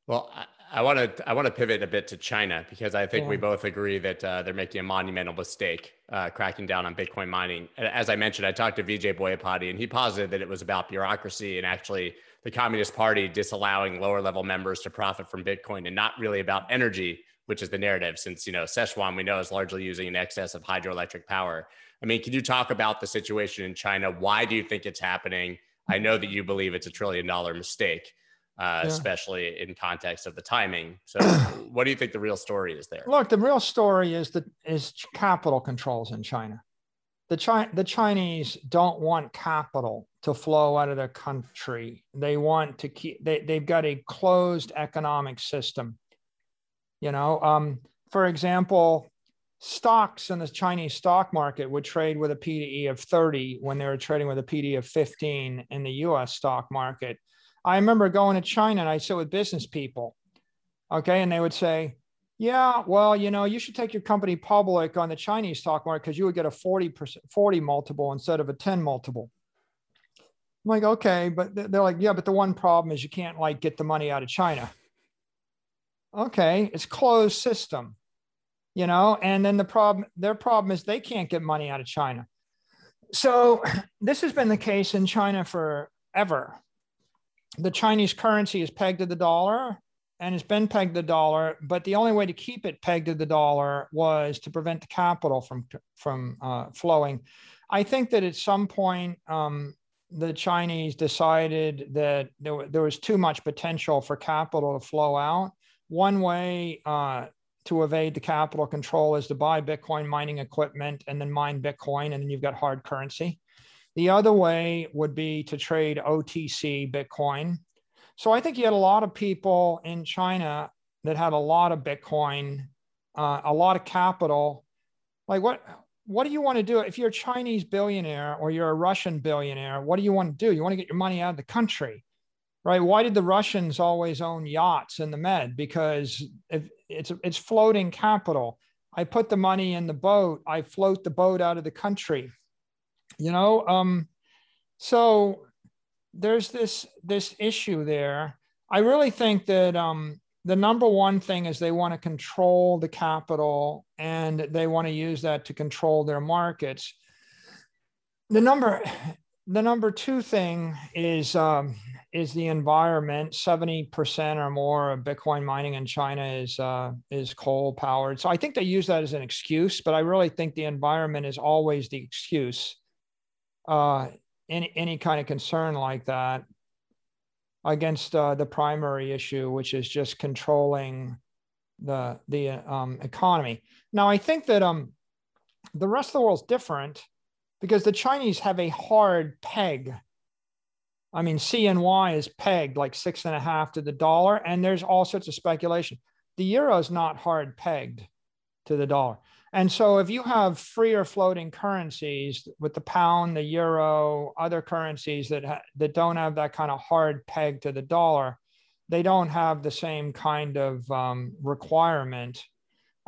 Well, I want to I want to pivot a bit to China because I think yeah. we both agree that uh, they're making a monumental mistake uh, cracking down on Bitcoin mining. As I mentioned, I talked to Vijay Boyapati and he posited that it was about bureaucracy and actually the Communist Party disallowing lower level members to profit from Bitcoin and not really about energy, which is the narrative. Since you know Sichuan we know is largely using an excess of hydroelectric power. I mean, can you talk about the situation in China? Why do you think it's happening? I know that you believe it's a trillion dollar mistake uh, yeah. especially in context of the timing. So, what do you think the real story is there? Look, the real story is that is capital controls in China. The, Chi- the Chinese don't want capital to flow out of their country. They want to keep. They they've got a closed economic system. You know, um, for example, stocks in the Chinese stock market would trade with a PDE of 30 when they were trading with a PDE of 15 in the US stock market. I remember going to China and I sit with business people. Okay. And they would say, yeah, well, you know, you should take your company public on the Chinese stock market because you would get a 40%, 40 multiple instead of a 10 multiple. I'm like, okay, but they're like, yeah, but the one problem is you can't like get the money out of China. Okay, it's closed system, you know, and then the problem, their problem is they can't get money out of China. So this has been the case in China forever the Chinese currency is pegged to the dollar and it's been pegged to the dollar, but the only way to keep it pegged to the dollar was to prevent the capital from from uh, flowing. I think that at some point um, the Chinese decided that there, there, was too much potential for capital to flow out. One way uh, to evade the capital control is to buy Bitcoin mining equipment and then mine Bitcoin, and then you've got hard currency. The other way would be to trade OTC Bitcoin. So I think you had a lot of people in China that had a lot of Bitcoin, uh, a lot of capital. Like what? What do you want to do if you're a Chinese billionaire or you're a Russian billionaire? What do you want to do? You want to get your money out of the country, right? Why did the Russians always own yachts in the Med? Because it's it's floating capital. I put the money in the boat. I float the boat out of the country you know um, so there's this this issue there i really think that um, the number one thing is they want to control the capital and they want to use that to control their markets the number the number two thing is um, is the environment 70% or more of bitcoin mining in china is uh, is coal powered so i think they use that as an excuse but i really think the environment is always the excuse uh, any any kind of concern like that against uh, the primary issue, which is just controlling the the um, economy. Now, I think that um, the rest of the world's different because the Chinese have a hard peg. I mean, CNY is pegged like six and a half to the dollar, and there's all sorts of speculation. The euro is not hard pegged to the dollar. And so if you have free or floating currencies with the pound, the euro, other currencies that, ha- that don't have that kind of hard peg to the dollar, they don't have the same kind of um, requirement.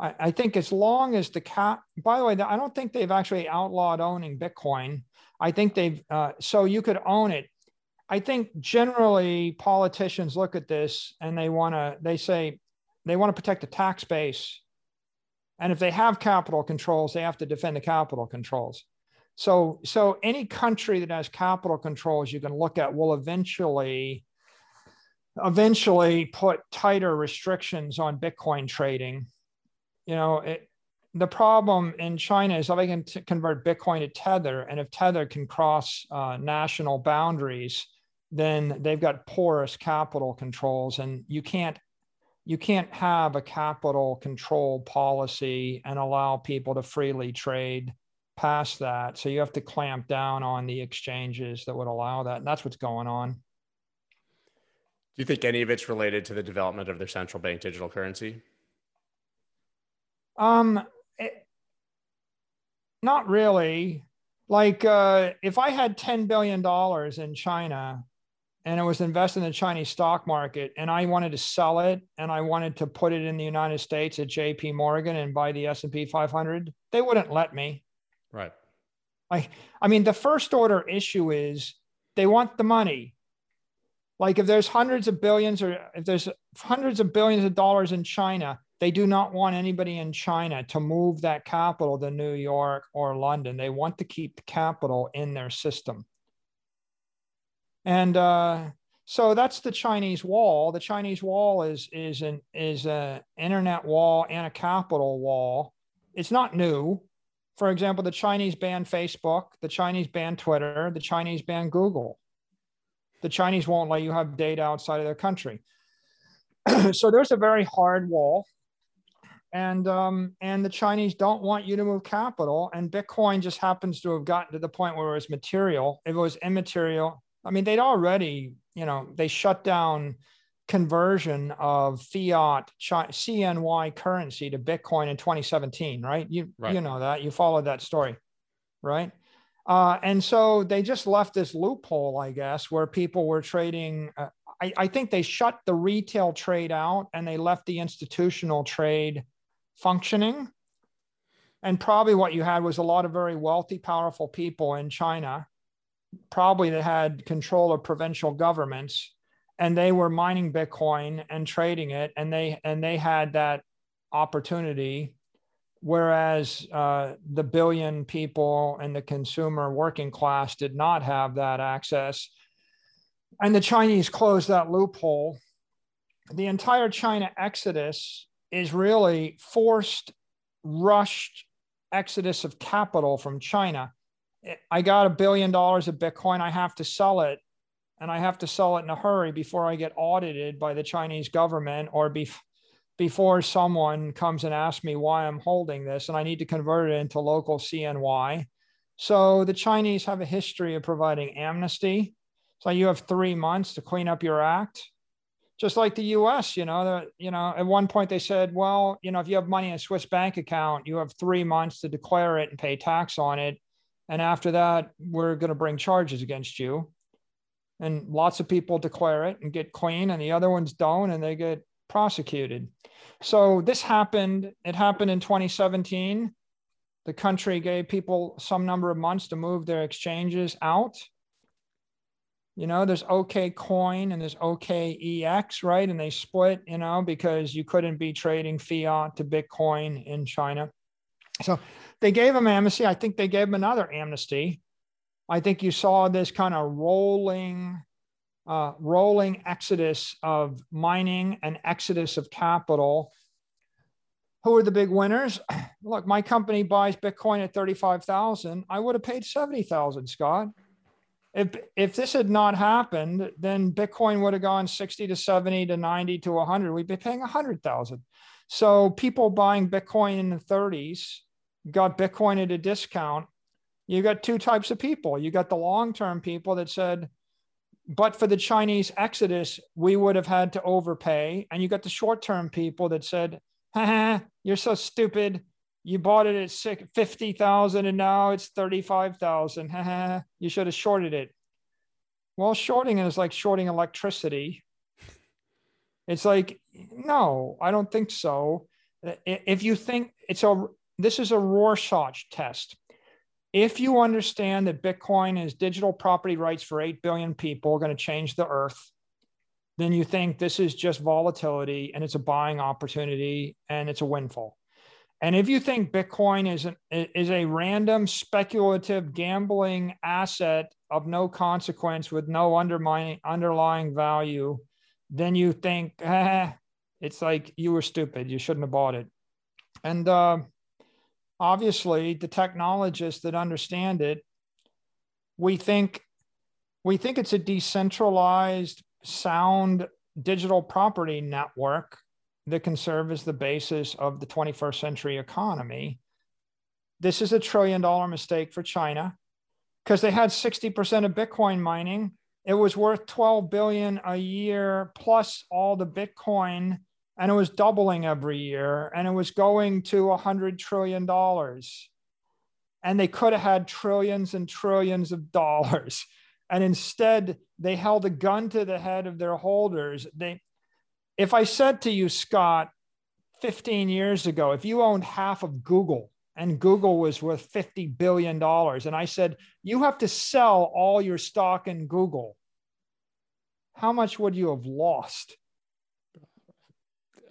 I, I, think as long as the cap, by the way, I don't think they've actually outlawed owning Bitcoin. I think they've, uh, so you could own it. I think generally politicians look at this and they want to, they say, they want to protect the tax base and if they have capital controls, they have to defend the capital controls. So, so any country that has capital controls you can look at will eventually, eventually put tighter restrictions on Bitcoin trading. You know, it, the problem in China is if they can convert Bitcoin to Tether, and if Tether can cross uh, national boundaries, then they've got porous capital controls, and you can't you can't have a capital control policy and allow people to freely trade past that. So you have to clamp down on the exchanges that would allow that. And that's what's going on. Do you think any of it's related to the development of their central bank digital currency? Um, it, not really. Like, uh, if I had $10 billion in China and it was invested in the Chinese stock market and I wanted to sell it and I wanted to put it in the United States at JP Morgan and buy the S&P 500, they wouldn't let me. Right. I, I mean, the first order issue is they want the money. Like if there's hundreds of billions or if there's hundreds of billions of dollars in China, they do not want anybody in China to move that capital to New York or London. They want to keep the capital in their system. And uh, so that's the Chinese wall. The Chinese wall is is an is a internet wall and a capital wall. It's not new. For example, the Chinese banned Facebook, the Chinese banned Twitter, the Chinese banned Google the Chinese won't let you have data outside of their country. so there's a very hard wall. And um, and the Chinese don't want you to move capital. And Bitcoin just happens to have gotten to the point where it was material. If it was immaterial, I mean, they'd already, you know, they shut down conversion of fiat CNY currency to Bitcoin in 2017, right? You right. you know that you followed that story, right? Uh, and so they just left this loophole, I guess, where people were trading. Uh, I, I, think they shut the retail trade out and they left the institutional trade functioning. And probably what you had was a lot of very wealthy, powerful people in China, probably that had control of provincial governments, and they were mining Bitcoin and trading it, and they and they had that opportunity whereas uh, the billion people and the consumer working class did not have that access. And the Chinese closed that loophole. The entire China exodus is really forced, rushed exodus of capital from China. I got a billion dollars of Bitcoin, I have to sell it. And I have to sell it in a hurry before I get audited by the Chinese government or be, before someone comes and asks me why I'm holding this, and I need to convert it into local CNY. So the Chinese have a history of providing amnesty. So you have three months to clean up your act. Just like the U.S., you know, the, you know, at one point they said, well, you know, if you have money in a Swiss bank account, you have three months to declare it and pay tax on it, and after that, we're going to bring charges against you. And lots of people declare it and get clean, and the other ones don't, and they get prosecuted. So this happened. It happened in 2017. The country gave people some number of months to move their exchanges out. You know, there's OK Coin and there's OKEX, right? And they split, you know, because you couldn't be trading fiat to Bitcoin in China. So they gave him amnesty. I think they gave him another amnesty. I think you saw this kind of rolling uh, rolling exodus of mining and exodus of capital. Who are the big winners? Look, my company buys Bitcoin at 35,000. I would have paid 70,000, Scott. If, if this had not happened, then Bitcoin would have gone 60 to 70 to 90 to 100. We'd be paying 100,000. So people buying Bitcoin in the 30s got Bitcoin at a discount. You got two types of people. You got the long term people that said, but for the Chinese exodus, we would have had to overpay. And you got the short term people that said, you're so stupid. You bought it at 50,000 and now it's 35,000. you should have shorted it. Well, shorting is like shorting electricity. It's like, no, I don't think so. If you think it's a, this is a Rorschach test if you understand that Bitcoin is digital property rights for 8 billion people going to change the earth, then you think this is just volatility and it's a buying opportunity and it's a windfall. And if you think Bitcoin is, an, is a random speculative gambling asset of no consequence with no undermining, underlying value, then you think, eh, it's like you were stupid. You shouldn't have bought it. And uh, obviously the technologists that understand it, we think we think it's a decentralized sound digital property network that can serve as the basis of the 21st century economy. This is a trillion dollar mistake for China because they had 60% of Bitcoin mining. It was worth 12 billion a year plus all the Bitcoin and it was doubling every year and it was going to 100 trillion dollars. And they could have had trillions and trillions of dollars. And instead, they held a gun to the head of their holders. They if I said to you, Scott, 15 years ago, if you owned half of Google and Google was worth $50 billion, and I said, you have to sell all your stock in Google, how much would you have lost?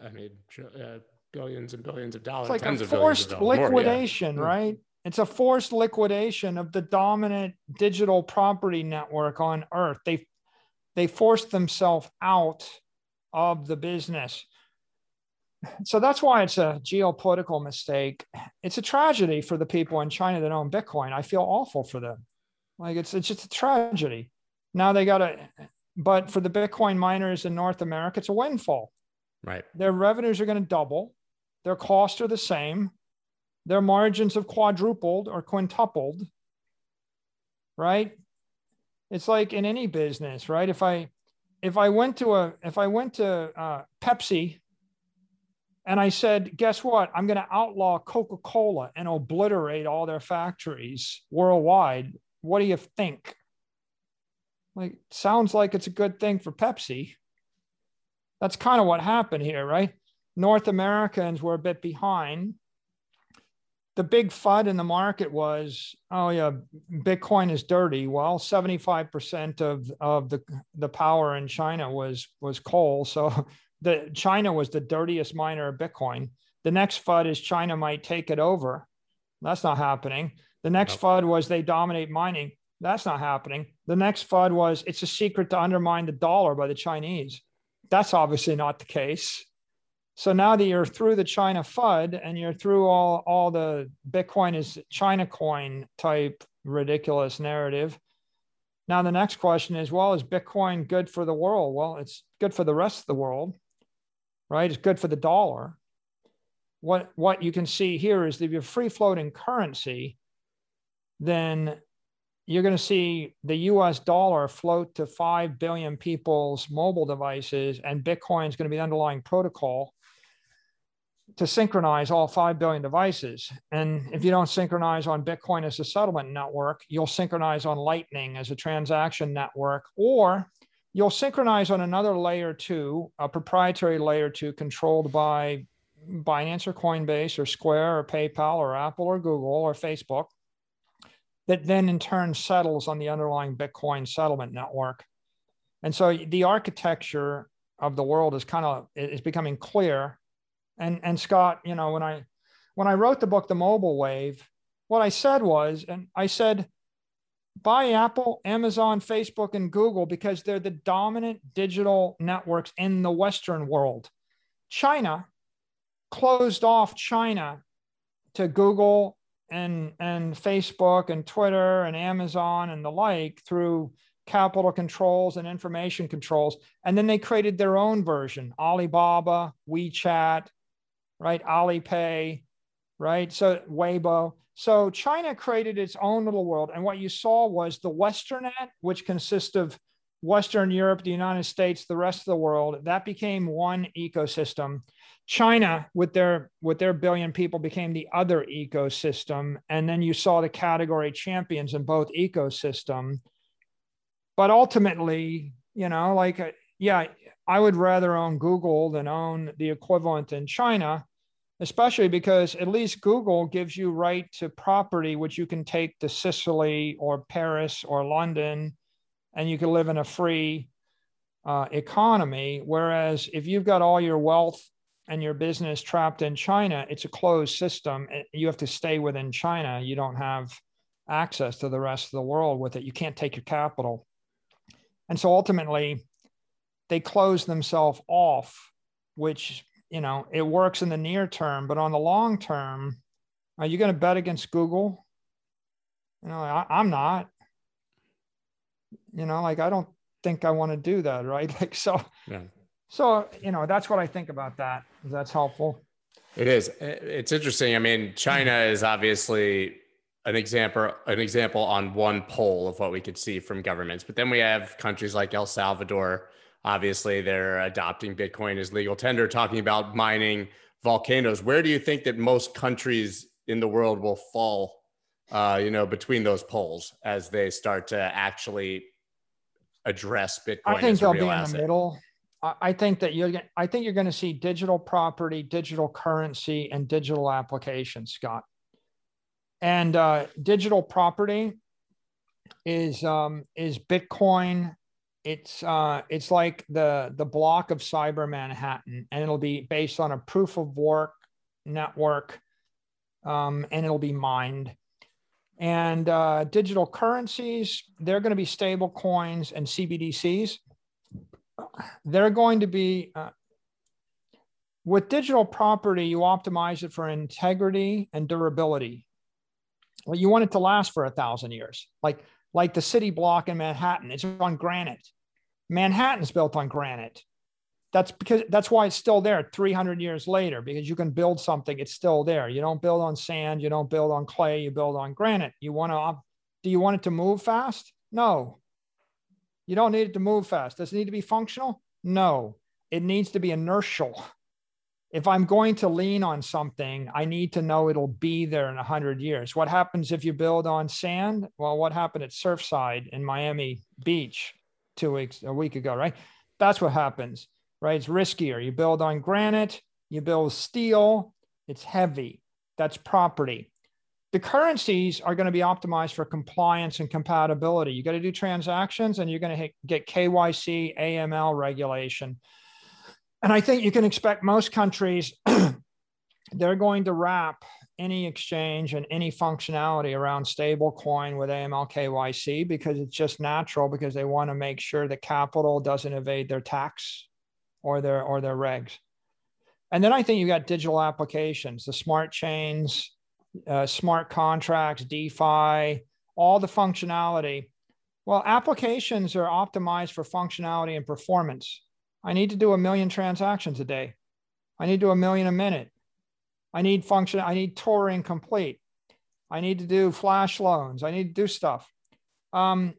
I mean, uh, billions and billions of dollars. It's like a forced liquidation, More, yeah. right? It's a forced liquidation of the dominant digital property network on earth. They they forced themselves out of the business. So that's why it's a geopolitical mistake. It's a tragedy for the people in China that own Bitcoin. I feel awful for them. Like it's it's just a tragedy. Now they got to, but for the Bitcoin miners in North America, it's a windfall. Right. Their revenues are going to double. Their costs are the same. Their margins have quadrupled or quintupled. Right. It's like in any business, right? If I if I went to a if I went to uh, Pepsi and I said, guess what? I'm going to outlaw Coca Cola and obliterate all their factories worldwide. What do you think? Like, sounds like it's a good thing for Pepsi. That's kind of what happened here, right? North Americans were a bit behind the big FUD in the market was, oh yeah, Bitcoin is dirty. Well, 75% of, of the, the power in China was, was coal. So the China was the dirtiest miner of Bitcoin. The next FUD is China might take it over. That's not happening. The next. FUD was they dominate mining. That's not happening. The next FUD was it's a secret to undermine the dollar by the Chinese. That's obviously not the case. So now that you're through the China FUD and you're through all, all the Bitcoin is China coin type ridiculous narrative. Now the next question is, well, is Bitcoin good for the world? Well, it's good for the rest of the world, right? It's good for the dollar. What what you can see here is that if you're free floating currency, then you're going to see the US dollar float to 5 billion people's mobile devices, and Bitcoin is going to be the underlying protocol to synchronize all 5 billion devices. And if you don't synchronize on Bitcoin as a settlement network, you'll synchronize on Lightning as a transaction network, or you'll synchronize on another layer two, a proprietary layer two controlled by Binance or Coinbase or Square or PayPal or Apple or Google or Facebook, that then in turn settles on the underlying Bitcoin settlement network. And so the architecture of the world is kind of is becoming clear and and Scott, you know, when I when I wrote the book, The Mobile Wave, what I said was, and I said, buy Apple, Amazon, Facebook, and Google because they're the dominant digital networks in the Western world. China closed off China to Google and, and Facebook and Twitter and Amazon and the like through capital controls and information controls. And then they created their own version Alibaba, WeChat, right? Alipay, right? So Weibo. So China created its own little world. And what you saw was the Westernet, which consists of Western Europe, the United States, the rest of the world, that became one ecosystem. China, with their with their billion people, became the other ecosystem, and then you saw the category champions in both ecosystem. But ultimately, you know, like uh, yeah, I would rather own Google than own the equivalent in China especially because at least Google gives you right to property, which you can take to Sicily or Paris or London, and you can live in a free uh, economy. Whereas if you've got all your wealth and your business trapped in China, it's a closed system. You have to stay within China. You don't have access to the rest of the world with it. You can't take your capital. And so ultimately, they close themselves off, which you know, it works in the near term, but on the long term, Are you going to bet against Google? You know, I, I'm not. You know, like I don't think I want to do that, right? Like so. Yeah. So you know, that's what I think about that. That's helpful. It is. It's interesting. I mean, China is obviously an example an example on one pole of what we could see from governments, but then we have countries like El Salvador. Obviously, they're adopting Bitcoin as legal tender, talking about mining volcanoes. Where do you think that most countries in the world will fall? Uh, you know, between those poles as they start to actually address Bitcoin. I think they'll be asset. in the middle. I think that you're. I think you're going to see digital property, digital currency, and digital applications, Scott. And uh, digital property is um, is Bitcoin. It's uh, it's like the the block of Cyber Manhattan, and it'll be based on a proof of work network, um, and it'll be mined. And uh, digital currencies, they're going to be stable coins and CBDCs they're going to be uh, with digital property, you optimize it for integrity and durability. Well, you want it to last for a thousand years, like like the city block in Manhattan. It's on granite. Manhattan's built on granite. That's because that's why it's still there 300 years later because you can build something it's still there. You don't build on sand, you don't build on clay, you build on granite. You want to do you want it to move fast? No. You don't need it to move fast. Does it need to be functional? No, it needs to be inertial. If I'm going to lean on something, I need to know it'll be there in 100 years. What happens if you build on sand? Well, what happened at Surfside in Miami Beach two weeks, a week ago, right? That's what happens, right? It's riskier. You build on granite, you build steel, it's heavy. That's property the currencies are going to be optimized for compliance and compatibility. You got to do transactions and you're going to get KYC, AML regulation. And I think you can expect most countries, they're going to wrap any exchange and any functionality around stable coin with AML KYC because it's just natural because they want to make sure that capital doesn't evade their tax or their or their regs. And then I think you got digital applications, the smart chains, uh, smart contracts, DeFi, all the functionality. Well, applications are optimized for functionality and performance. I need to do a million transactions a day. I need to do a million a minute. I need function. I need Turing complete. I need to do flash loans. I need to do stuff. Um,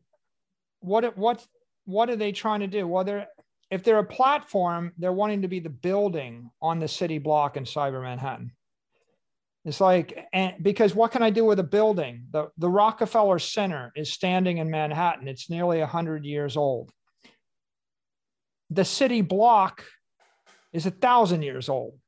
what what what are they trying to do? Well, they're if they're a platform, they're wanting to be the building on the city block in Cyber Manhattan. It's like, and because what can I do with a building? The, the Rockefeller Center is standing in Manhattan. It's nearly 100 years old. The city block is a thousand years old.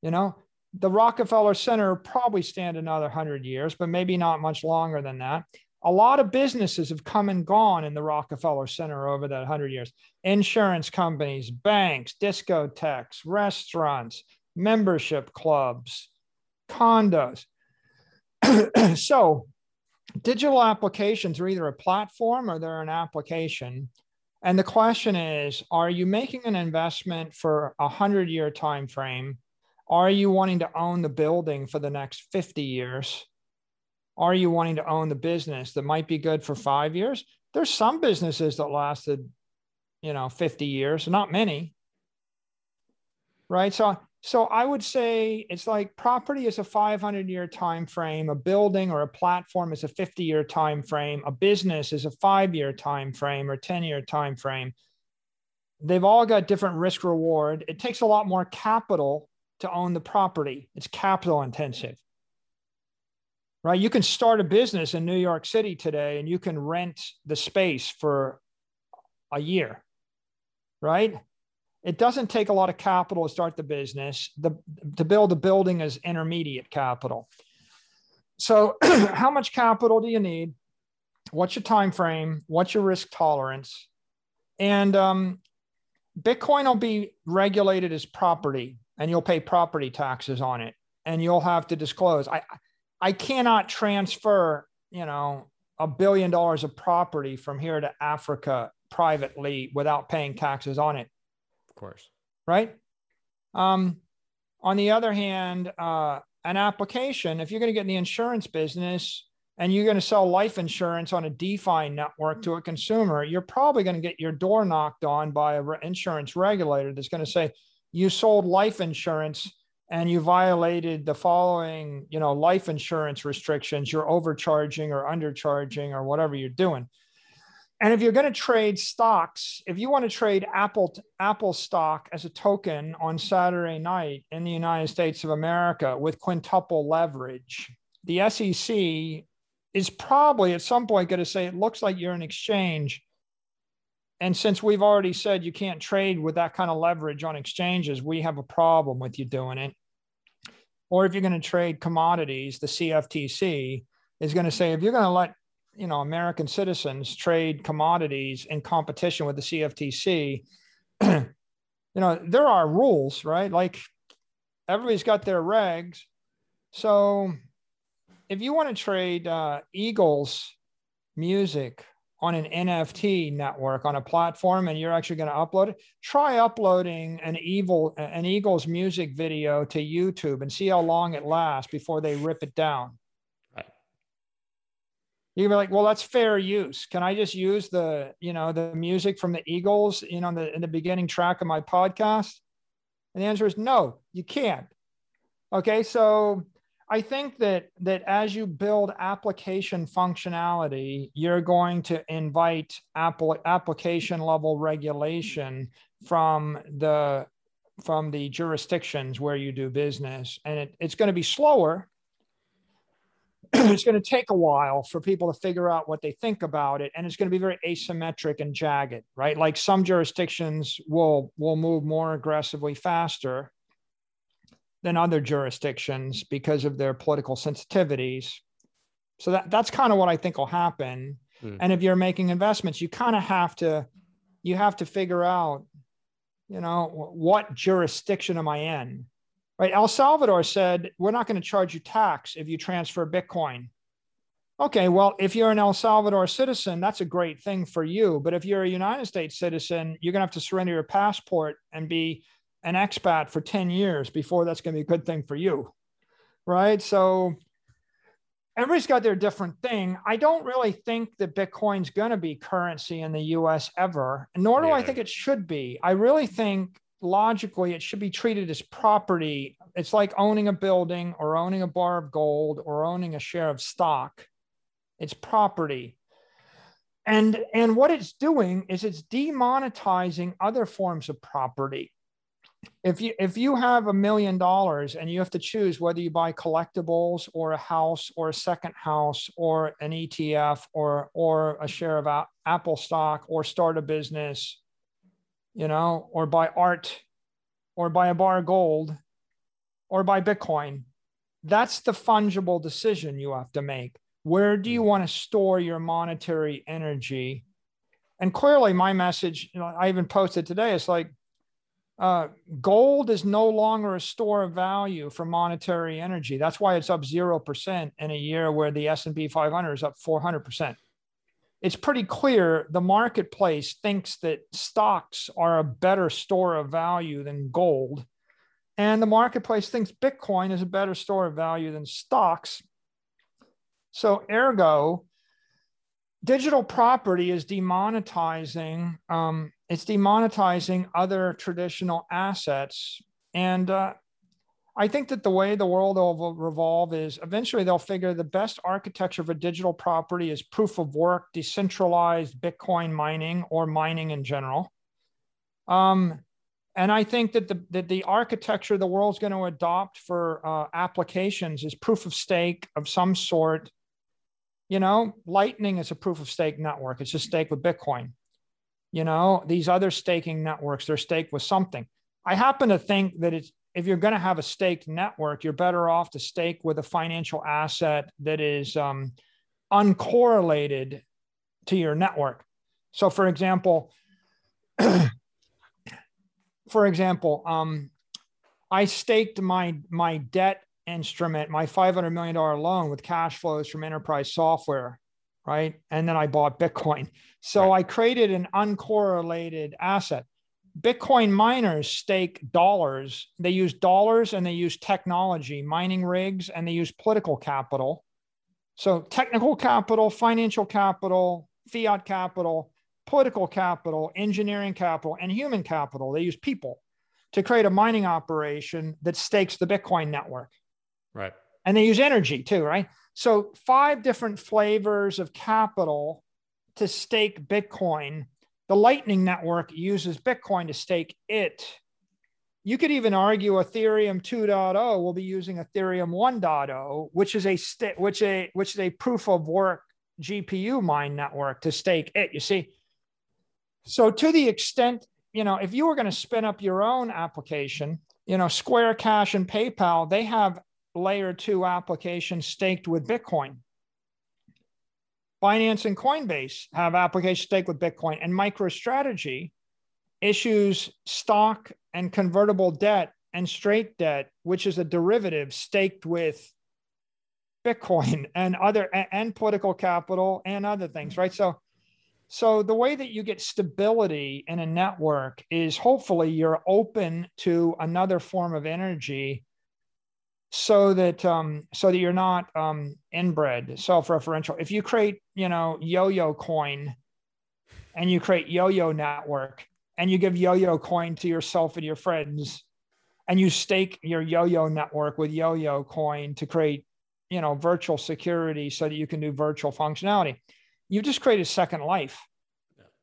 You know, the Rockefeller Center probably stand another 100 years, but maybe not much longer than that. A lot of businesses have come and gone in the Rockefeller Center over that 100 years. Insurance companies, banks, discotheques, restaurants, membership clubs, condos. so digital applications are either a platform or they're an application. And the question is, are you making an investment for a hundred year time frame? Are you wanting to own the building for the next 50 years? Are you wanting to own the business that might be good for five years? There's some businesses that lasted, you know, 50 years, not many. Right. So so I would say it's like property is a 500 year time frame, a building or a platform is a 50 year time frame, a business is a 5 year time frame or 10 year time frame. They've all got different risk reward. It takes a lot more capital to own the property. It's capital intensive. Right? You can start a business in New York City today and you can rent the space for a year. Right? It doesn't take a lot of capital to start the business. The, to build a building is intermediate capital. So, how much capital do you need? What's your time frame? What's your risk tolerance? And um, Bitcoin will be regulated as property, and you'll pay property taxes on it, and you'll have to disclose. I I cannot transfer, you know, a billion dollars of property from here to Africa privately without paying taxes on it course. Right. Um, on the other hand, uh, an application, if you're going to get in the insurance business and you're going to sell life insurance on a DeFi network to a consumer, you're probably going to get your door knocked on by an insurance regulator that's going to say, you sold life insurance and you violated the following, you know, life insurance restrictions, you're overcharging or undercharging or whatever you're doing. And if you're going to trade stocks, if you want to trade Apple Apple stock as a token on Saturday night in the United States of America with quintuple leverage, the SEC is probably at some point going to say it looks like you're an exchange. And since we've already said you can't trade with that kind of leverage on exchanges, we have a problem with you doing it. Or if you're going to trade commodities, the CFTC is going to say if you're going to let you know American citizens trade commodities in competition with the CFTC, you know there are rules, right? Like everybody's got their regs. So if you want to trade uh, Eagles music on an NFT network on a platform and you're actually going to upload it, try uploading an evil an Eagles music video to YouTube and see how long it lasts before they rip it down. You can be like, well, that's fair use. Can I just use the, you know, the music from the Eagles, in the in the beginning track of my podcast? And the answer is no, you can't. Okay, so I think that that as you build application functionality, you're going to invite Apple application level regulation from the from the jurisdictions where you do business, and it, it's going to be slower it's going to take a while for people to figure out what they think about it and it's going to be very asymmetric and jagged right? Like some jurisdictions will will move more aggressively faster than other jurisdictions because of their political sensitivities. So that that's kind of what i think will happen. Mm. and if you're making investments you kind of have to you have to figure out you know what jurisdiction am i in right? El Salvador said, we're not going to charge you tax if you transfer Bitcoin. Okay, well, if you're an El Salvador citizen, that's a great thing for you. But if you're a United States citizen, you're going to have to surrender your passport and be an expat for 10 years before that's going to be a good thing for you. Right. So everybody's got their different thing. I don't really think that Bitcoin's going to be currency in the US ever, nor do yeah. I think it should be. I really think logically it should be treated as property. It's like owning a building or owning a bar of gold or owning a share of stock. It's property. And, and what it's doing is it's demonetizing other forms of property. If you if you have a million dollars and you have to choose whether you buy collectibles or a house or a second house or an ETF or or a share of Apple stock or start a business you know, or buy art, or buy a bar of gold, or buy Bitcoin. That's the fungible decision you have to make. Where do you want to store your monetary energy? And clearly, my message, you know, I even posted today, it's like uh, gold is no longer a store of value for monetary energy. That's why it's up 0% in a year where the S&P 500 is up 400% it's pretty clear the marketplace thinks that stocks are a better store of value than gold. And the marketplace thinks Bitcoin is a better store of value than stocks. So, ergo, digital property is demonetizing. Um, it's demonetizing other traditional assets, and uh, I think that the way the world will revolve is eventually they'll figure the best architecture for digital property is proof of work, decentralized Bitcoin mining, or mining in general. Um, and I think that the, that the architecture the world's going to adopt for uh, applications is proof of stake of some sort. You know, Lightning is a proof of stake network. It's a stake with Bitcoin. You know, these other staking networks, they're staked with something. I happen to think that it's if you're going to have a staked network, you're better off to stake with a financial asset that is um, uncorrelated to your network. So, for example, for example, um, I staked my my debt instrument, my five hundred million dollar loan, with cash flows from enterprise software, right? And then I bought Bitcoin. So right. I created an uncorrelated asset Bitcoin miners stake dollars. They use dollars and they use technology, mining rigs, and they use political capital. So, technical capital, financial capital, fiat capital, political capital, engineering capital, and human capital. They use people to create a mining operation that stakes the Bitcoin network. Right. And they use energy too, right? So, five different flavors of capital to stake Bitcoin. The Lightning Network uses Bitcoin to stake it. You could even argue Ethereum 2.0 will be using Ethereum 1.0, which is a st- which a which is a proof of work GPU mine network to stake it. You see, so to the extent you know, if you were going to spin up your own application, you know, Square Cash and PayPal, they have layer two applications staked with Bitcoin. Binance and Coinbase have applications staked with Bitcoin, and MicroStrategy issues stock and convertible debt and straight debt, which is a derivative staked with Bitcoin and other and political capital and other things, right? So, so the way that you get stability in a network is hopefully you're open to another form of energy so that um, so that you're not um, inbred, self-referential. If you create, you know, yo-yo coin, and you create yo-yo network, and you give yo-yo coin to yourself and your friends, and you stake your yo-yo network with yo-yo coin to create, you know, virtual security so that you can do virtual functionality. You just create a second life.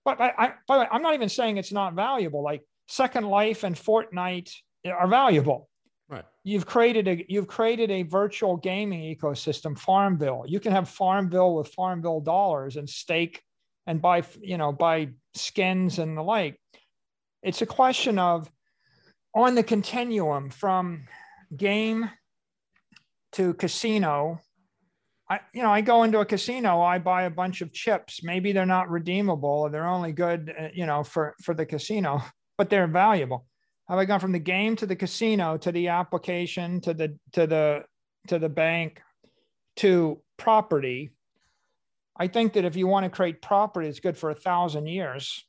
But I, I, by the way, I'm not even saying it's not valuable. Like Second Life and Fortnite are valuable Right. You've created a you've created a virtual gaming ecosystem, Farmville. You can have Farmville with Farmville dollars and stake and buy you know buy skins and the like. It's a question of on the continuum from game to casino. I you know I go into a casino, I buy a bunch of chips. Maybe they're not redeemable, or they're only good uh, you know for for the casino, but they're valuable have I gone from the game to the casino to the application to the to the to the bank to property? I think that if you want to create property it's good for a thousand years,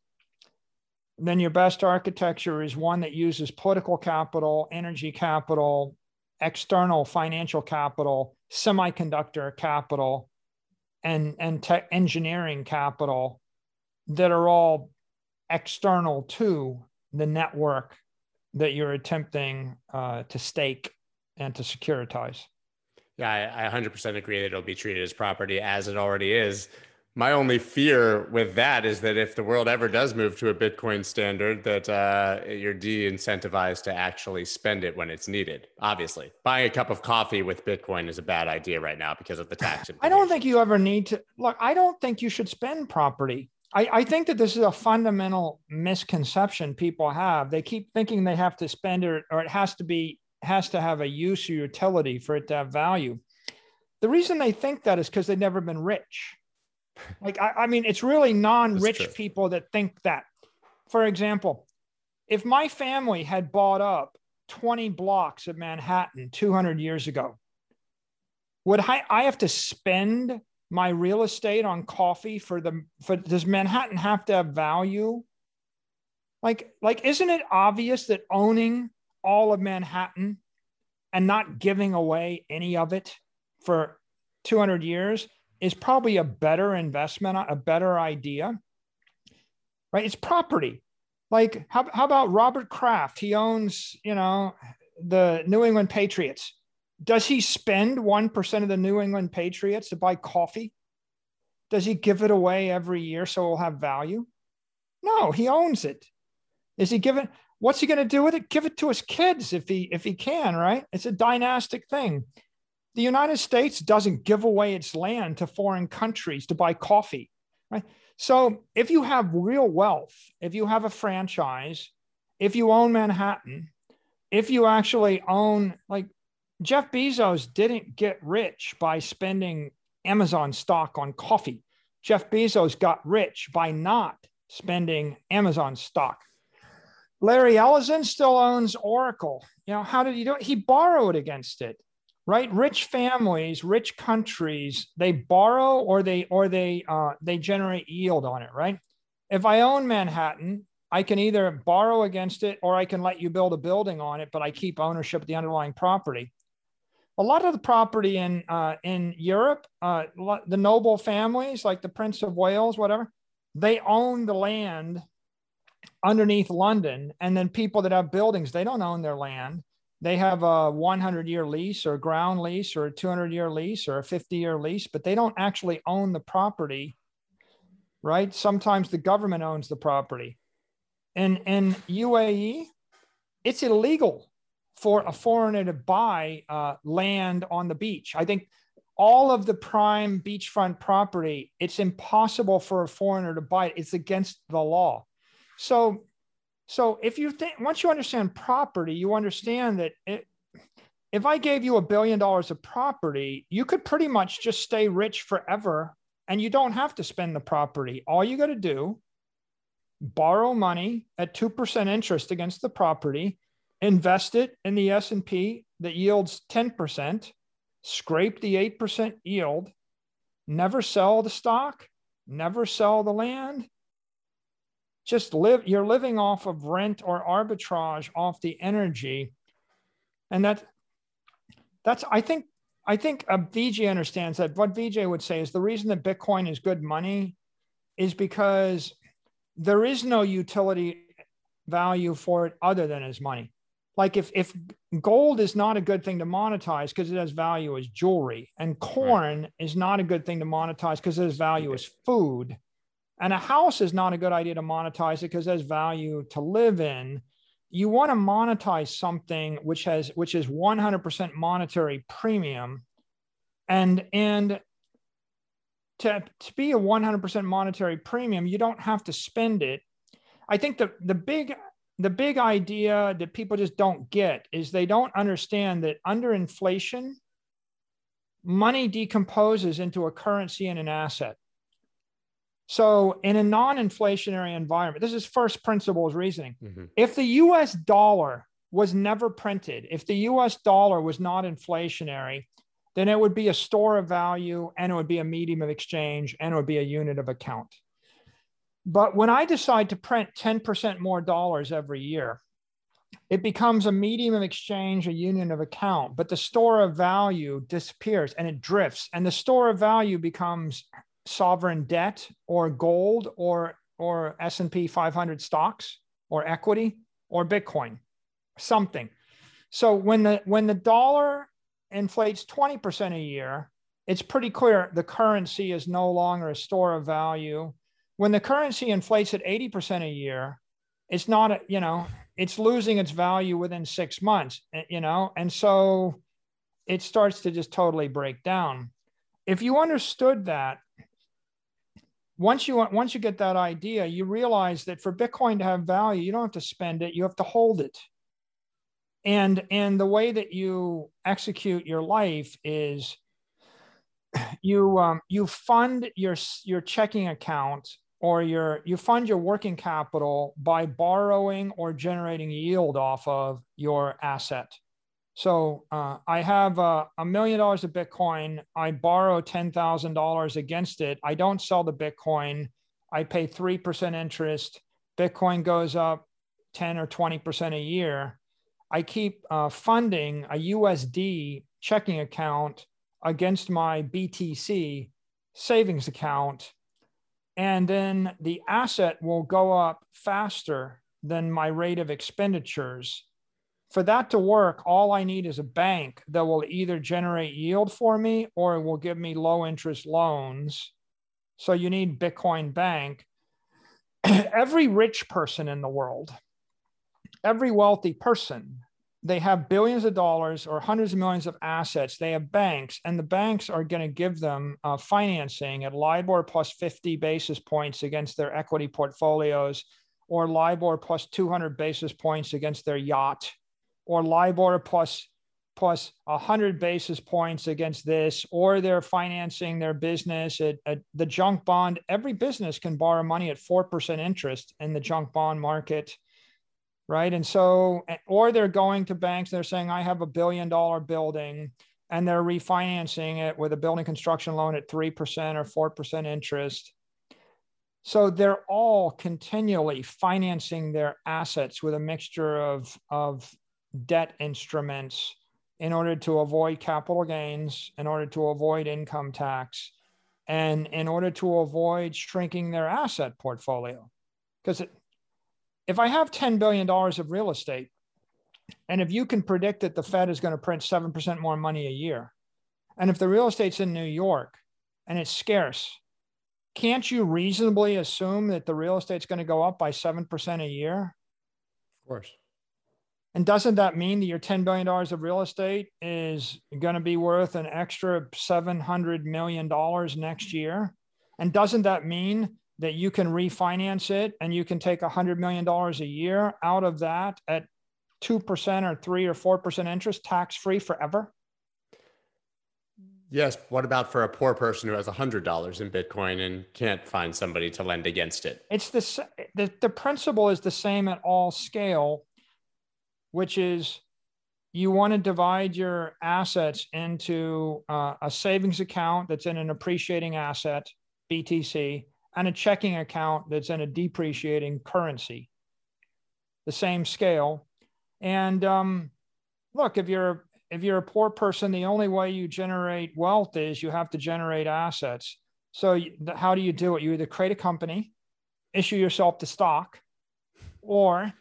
then your best architecture is one that uses political capital, energy capital, external financial capital, semiconductor capital, and, and engineering capital that are all external to the network that you're attempting uh, to stake and to securitize. Yeah, I, I 100% agree that it'll be treated as property as it already is. My only fear with that is that if the world ever does move to a Bitcoin standard, that uh, you're de-incentivized to actually spend it when it's needed. Obviously, buying a cup of coffee with Bitcoin is a bad idea right now because of the tax. I don't think you ever need to look. I don't think you should spend property. I, I think that this is a fundamental misconception people have. They keep thinking they have to spend it or it has to be has to have a use or utility for it to have value. The reason they think that is because they've never been rich. Like I, I mean, it's really non-rich people that think that. For example, if my family had bought up 20 blocks of Manhattan 200 years ago, would I, I have to spend my real estate on coffee for the for does Manhattan have to have value? Like like isn't it obvious that owning all of Manhattan and not giving away any of it for 200 years is probably a better investment, a better idea. Right? It's property. Like how, how about Robert Kraft? He owns, you know, the New England Patriots does he spend 1% of the New England Patriots to buy coffee? Does he give it away every year so it'll have value? No, he owns it. Is he giving what's he going to do with it? Give it to his kids if he if he can, right? It's a dynastic thing. The United States doesn't give away its land to foreign countries to buy coffee, right? So if you have real wealth, if you have a franchise, if you own Manhattan, if you actually own like Jeff Bezos didn't get rich by spending Amazon stock on coffee. Jeff Bezos got rich by not spending Amazon stock. Larry Ellison still owns Oracle. You know, how did he do it? He borrowed against it, right? Rich families, rich countries, they borrow or they or they uh, they generate yield on it, right? If I own Manhattan, I can either borrow against it or I can let you build a building on it, but I keep ownership of the underlying property. A lot of the property in uh, in Europe, uh, the noble families like the Prince of Wales, whatever, they own the land underneath London, and then people that have buildings, they don't own their land. They have a 100 year lease or ground lease or a 200 year lease or a 50 year lease, but they don't actually own the property, right? Sometimes the government owns the property. And in UAE, it's illegal for a foreigner to buy uh, land on the beach. I think all of the prime beachfront property, it's impossible for a foreigner to buy it. It's against the law. So, so if you think once you understand property, you understand that it, if I gave you a billion dollars of property, you could pretty much just stay rich forever and you don't have to spend the property. All you got to do borrow money at 2% interest against the property, invest it in the S&P that yields 10%, scrape the 8% yield, never sell the stock, never sell the land. Just live, you're living off of rent or arbitrage off the energy. And that that's I think I think uh, a Vijay understands that what Vijay would say is the reason that Bitcoin is good money is because there is no utility value for it other than as money. Like if if gold is not a good thing to monetize because it has value as jewelry, and corn right. is not a good thing to monetize because it has value as food, and a house is not a good idea to monetize it because it has value to live in. You want to monetize something which has which is 100% monetary premium, and and to, to be a 100% monetary premium, you don't have to spend it. I think the, the big the big idea that people just don't get is they don't understand that under inflation, money decomposes into a currency and an asset. So, in a non inflationary environment, this is first principles reasoning. Mm-hmm. If the US dollar was never printed, if the US dollar was not inflationary, then it would be a store of value and it would be a medium of exchange and it would be a unit of account. But when I decide to print 10% more dollars every year, it becomes a medium of exchange, a union of account, but the store of value disappears and it drifts. And the store of value becomes sovereign debt or gold or, or S&P 500 stocks or equity or Bitcoin, something. So when the, when the dollar inflates 20% a year, it's pretty clear the currency is no longer a store of value. When the currency inflates at 80% a year, it's not, a, you know, it's losing its value within six months, eh, you know, and so it starts to just totally break down. If you understood that, once you once you get that idea, you realize that for Bitcoin to have value, you don't have to spend it; you have to hold it and and the way that you execute your life is you um, you fund your your checking account or your you fund your working capital by borrowing or generating yield off of your asset. So uh, i have a, a million dollars of bitcoin. I borrow $10000 against it. I don't sell the bitcoin. I pay 3% interest. Bitcoin goes up 10 or 20% a year. I keep uh, funding a USD checking account against my BTC savings account. And then the asset will go up faster than my rate of expenditures. For that to work, all I need is a bank that will either generate yield for me or it will give me low interest loans. So you need Bitcoin Bank. Every rich person in the world every wealthy person, they have billions of dollars or hundreds of millions of assets. They have banks, and the banks are going to give them uh, financing at LIBOR plus 50 basis points against their equity portfolios, or LIBOR plus 200 basis points against their yacht, or LIBOR plus plus 100 basis points against this, or they're financing their business at, at, the junk bond. Every business can borrow money at 4% interest in the junk bond market right? And so, eh, or they're going to banks, they're saying, I have a billion dollar building, and they're refinancing it with a building construction loan at 3% or 4% interest. So they're all continually financing their assets with a mixture of, of debt instruments in order to avoid capital gains, in order to avoid income tax, and in order to avoid shrinking their asset portfolio. Because if I have $10 billion of real estate, and if you can predict that the Fed is going to print 7% more money a year, and if the real estate's in New York and it's scarce, can't you reasonably assume that the real estate's going to go up by 7% a year? Of course. And doesn't that mean that your $10 billion of real estate is going to be worth an extra $700 million next year? And doesn't that mean that you can refinance it and you can take $100 million a year out of that at 2% or 3 or 4% interest tax free forever? Yes. What about for a poor person who has $100 in Bitcoin and can't find somebody to lend against it? It's the, the, the principle is the same at all scale, which is you want to divide your assets into uh, a savings account that's in an appreciating asset, BTC, and a checking account that's in a depreciating currency, the same scale. And um, look, if you're if you're a poor person, the only way you generate wealth is you have to generate assets. So how do you do it? You either create a company, issue yourself the stock, or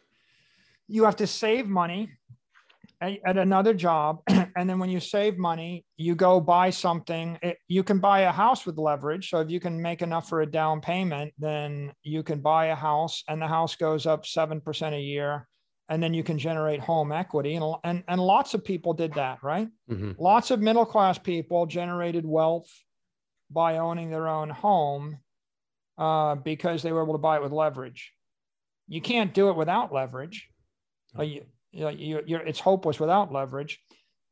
you have to save money at, another job. and then when you save money, you go buy something. It, you can buy a house with leverage. So if you can make enough for a down payment, then you can buy a house and the house goes up 7% a year and then you can generate home equity and, and, and lots of people did that right mm-hmm. lots of middle class people generated wealth by owning their own home uh, because they were able to buy it with leverage you can't do it without leverage. You, you, you're, it's hopeless without leverage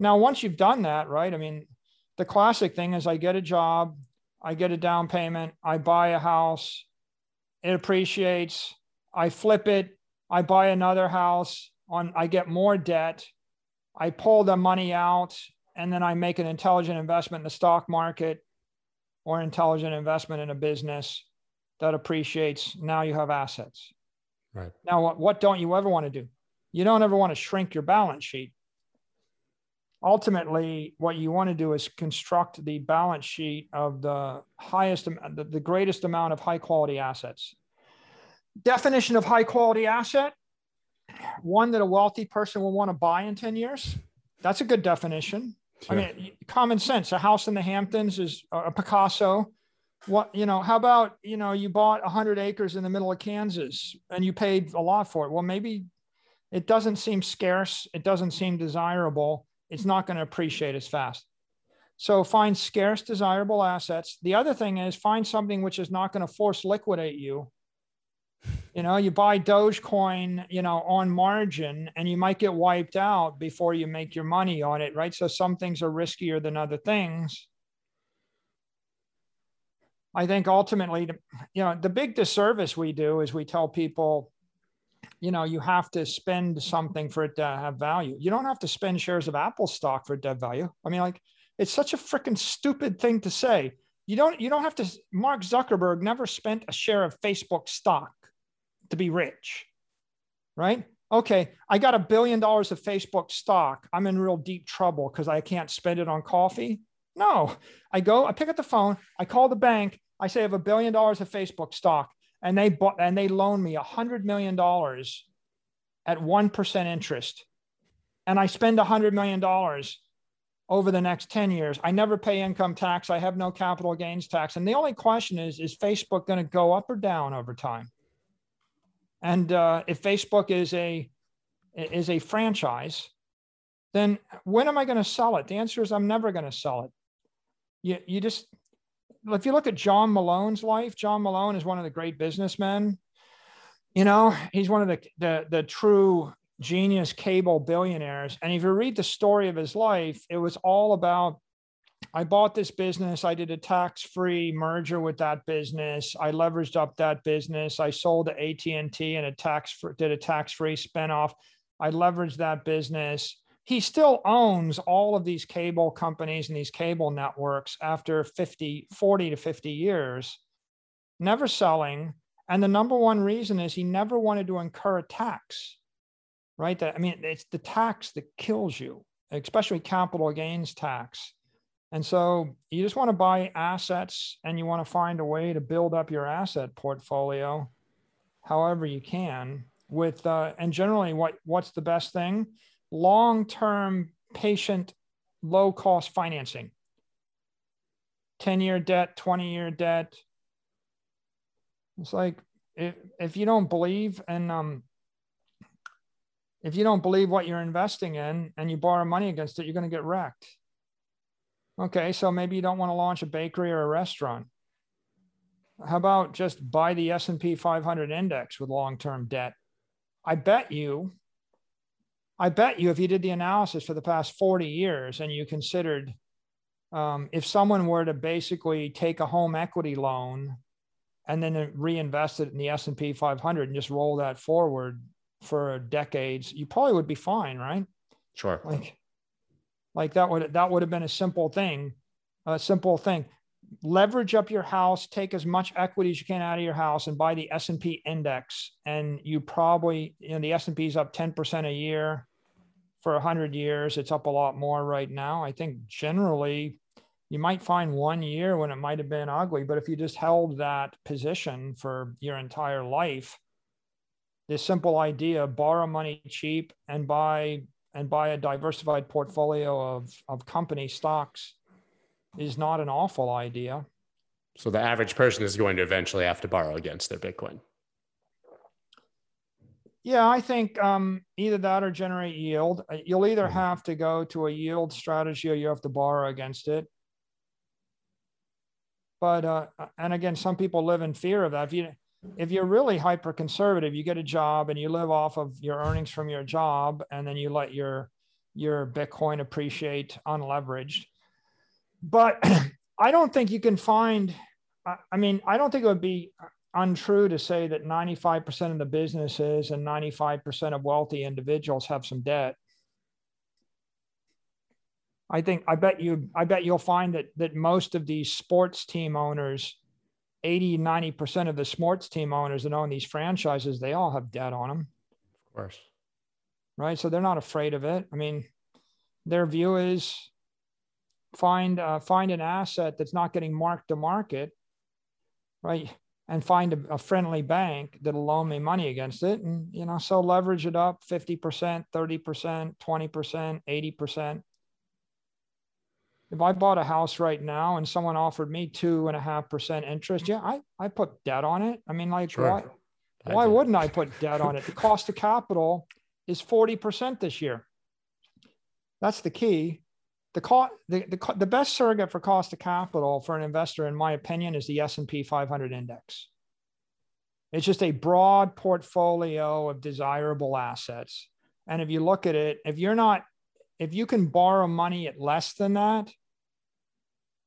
now once you've done that right i mean the classic thing is i get a job i get a down payment i buy a house it appreciates i flip it I buy another house on, I get more debt. I pull the money out and then I make an intelligent investment in the stock market or intelligent investment in a business that appreciates. Now you have assets. Right. Now, what, what don't you ever want to do? You don't ever want to shrink your balance sheet. Ultimately, what you want to do is construct the balance sheet of the highest, the, greatest amount of high quality assets. Definition of high quality asset one that a wealthy person will want to buy in 10 years. That's a good definition. Sure. i mean common sense a house in the hamptons is uh, a picasso. What you know how about you know you bought 100 acres in the middle of kansas and you paid a lot for it? Well maybe it doesn't seem scarce. It doesn't seem desirable. It's not going to appreciate as fast. So find scarce desirable assets. The other thing is find something which is not going to force liquidate you. You know you buy dogecoin you know on margin and you might get wiped out before you make your money on it right? So some things are riskier than other things. I think ultimately you know the big disservice we do is we tell people you know you have to spend something for it to have value you don't have to spend shares of apple stock for it to have value i mean like it's such a freaking stupid thing to say you don't you don't have to mark zuckerberg never spent a share of facebook stock to be rich, right? Okay, I got a billion dollars of Facebook stock. I'm in real deep trouble because I can't spend it on coffee. No, I go, I pick up the phone, I call the bank, I say I have a billion dollars of Facebook stock, and they bought and they loan me a hundred million dollars at one percent interest, and I spend a hundred million dollars over the next 10 years. I never pay income tax. I have no capital gains tax. And the only question is, is Facebook going to go up or down over time? And uh, if Facebook is a is a franchise, then when am I going to sell it? The answer is I'm never going to sell it. You you just if you look at John Malone's life, John Malone is one of the great businessmen. You know, he's one of the the, the true genius cable billionaires. And if you read the story of his life, it was all about I bought this business. I did a tax free merger with that business. I leveraged up that business. I sold to AT and T and a tax did a tax free spinoff. I leveraged that business. He still owns all of these cable companies and these cable networks after 50, 40 to 50 years, never selling, And the number one reason is he never wanted to incur a tax, right? That I mean, it's the tax that kills you, especially capital gains tax. And so you just want to buy assets and you want to find a way to build up your asset portfolio however you can with uh, and generally what what's the best thing long-term patient low cost financing. 10 year debt 20 year debt. It's like if, if you don't believe and um if you don't believe what you're investing in and you borrow money against it you're going to get wrecked. Okay so maybe you don't want to launch a bakery or a restaurant. How about just buy the s&p 500 index with long-term debt? I bet you i bet you if you did the analysis for the past 40 years and you considered um, if someone were to basically take a home equity loan and then reinvest it in the S&P 500 and just roll that forward for decades, you probably would be fine, right? Sure. Like, like that would that would have been a simple thing, a simple thing. Leverage up your house, take as much equity as you can out of your house, and buy the S&P index. And you probably, you know, the S&P is up 10% a year for 100 years. It's up a lot more right now. I think generally you might find one year when it might have been ugly, but if you just held that position for your entire life, this simple idea, borrow money cheap and buy and buy a diversified portfolio of, of company stocks is not an awful idea. So the average person is going to eventually have to borrow against their Bitcoin. Yeah, I think um, either that or generate yield. Uh, you'll either mm-hmm. have to go to a yield strategy or you have to borrow against it but uh, and again some people live in fear of that if you if you're really hyper conservative you get a job and you live off of your earnings from your job and then you let your your bitcoin appreciate unleveraged but i don't think you can find i mean i don't think it would be untrue to say that 95% of the businesses and 95% of wealthy individuals have some debt. I think I bet you I bet you'll find that that most of these sports team owners 80 90% of the sports team owners that own these franchises they all have debt on them. Of course. Right? So they're not afraid of it. I mean their view is find uh, find an asset that's not getting marked to market right and find a, a, friendly bank that'll loan me money against it and you know so leverage it up 50% 30% 20% 80% if I bought a house right now and someone offered me two and a half percent interest, yeah, I, I put debt on it. I mean, like, sure. why, why wouldn't I put debt on it? The cost of capital is 40% this year. That's the key. The, the, the best surrogate for cost of capital for an investor, in my opinion, is the S&P 500 index. It's just a broad portfolio of desirable assets. And if you look at it, if you're not, if you can borrow money at less than that,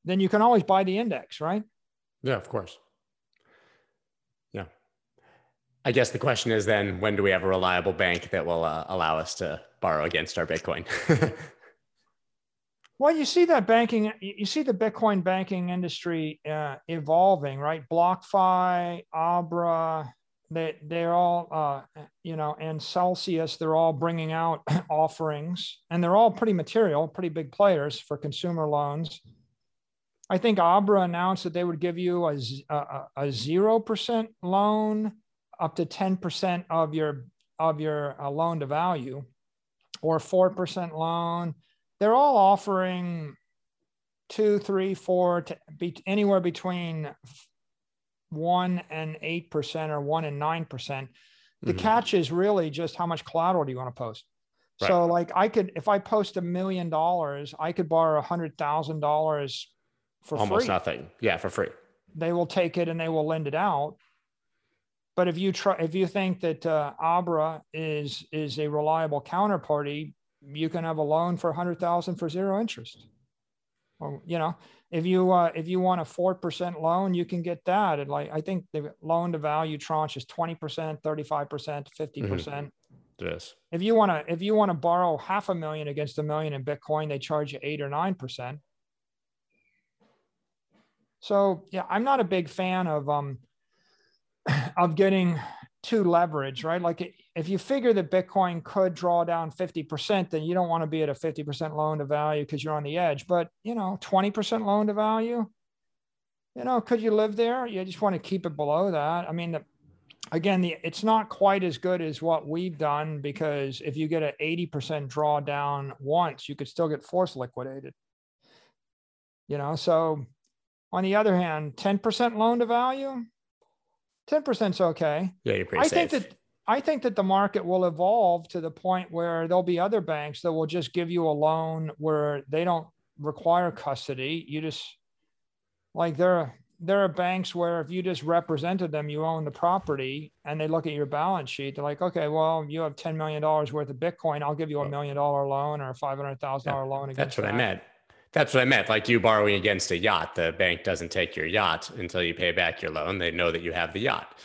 then you can always buy the index, right? Yeah, of course. Yeah. I guess the question is then when do we have a reliable bank that will uh, allow us to borrow against our Bitcoin? well, you see that banking, you see the Bitcoin banking industry uh, evolving, right? BlockFi, Abra, they, they're all, uh, you know, and Celsius, they're all bringing out offerings and they're all pretty material, pretty big players for consumer loans I think Abra announced that they would give you a, a, 0% loan up to 10% of your, of your uh, loan to value or 4% loan. They're all offering two, three, four, to be anywhere between one and 8% or one and 9%. The mm-hmm. catch is really just how much collateral do you want to post? Right. So like I could, if I post a million dollars, I could borrow a hundred thousand dollars for almost free. nothing. Yeah, for free. They will take it and they will lend it out. But if you try, if you think that uh, Abra is is a reliable counterparty, you can have a loan for a hundred thousand for zero interest. Or you know, if you uh, if you want a four percent loan, you can get that. And like I think the loan to value tranche is twenty percent, thirty five percent, fifty percent. Mm-hmm. Yes. If you want to if you want to borrow half a million against a million in Bitcoin, they charge you eight or nine percent. So yeah, I'm not a big fan of um, of getting too leveraged, right? Like if you figure that Bitcoin could draw down 50%, then you don't want to be at a 50% loan to value because you're on the edge. But you know, 20% loan to value, you know, could you live there? You just want to keep it below that. I mean, the, again, the, it's not quite as good as what we've done because if you get an 80% drawdown once, you could still get force liquidated. You know, so on the other hand, 10% loan to value, 10% is okay. Yeah, you're pretty I safe. think that I think that the market will evolve to the point where there'll be other banks that will just give you a loan where they don't require custody. You just like there are there are banks where if you just represented them, you own the property and they look at your balance sheet, they're like, okay, well, you have $10 million worth of Bitcoin. I'll give you a oh. million dollar loan or a $500,000 Yeah, loan. That's what that. I meant. That's what I meant. Like you borrowing against a yacht, the bank doesn't take your yacht until you pay back your loan. They know that you have the yacht.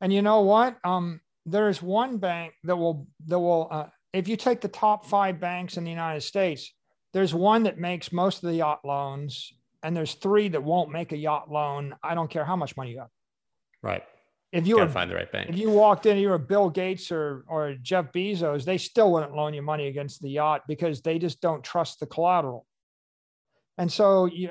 And you know what? Um, there's one bank that will that will uh, if you take the top five banks in the United States, there's one that makes most of the yacht loans, and there's three that won't make a yacht loan. I don't care how much money you have. Right. If you were find the right bank. if you walked in, you were Bill Gates or or Jeff Bezos, they still wouldn't loan you money against the yacht because they just don't trust the collateral. And so you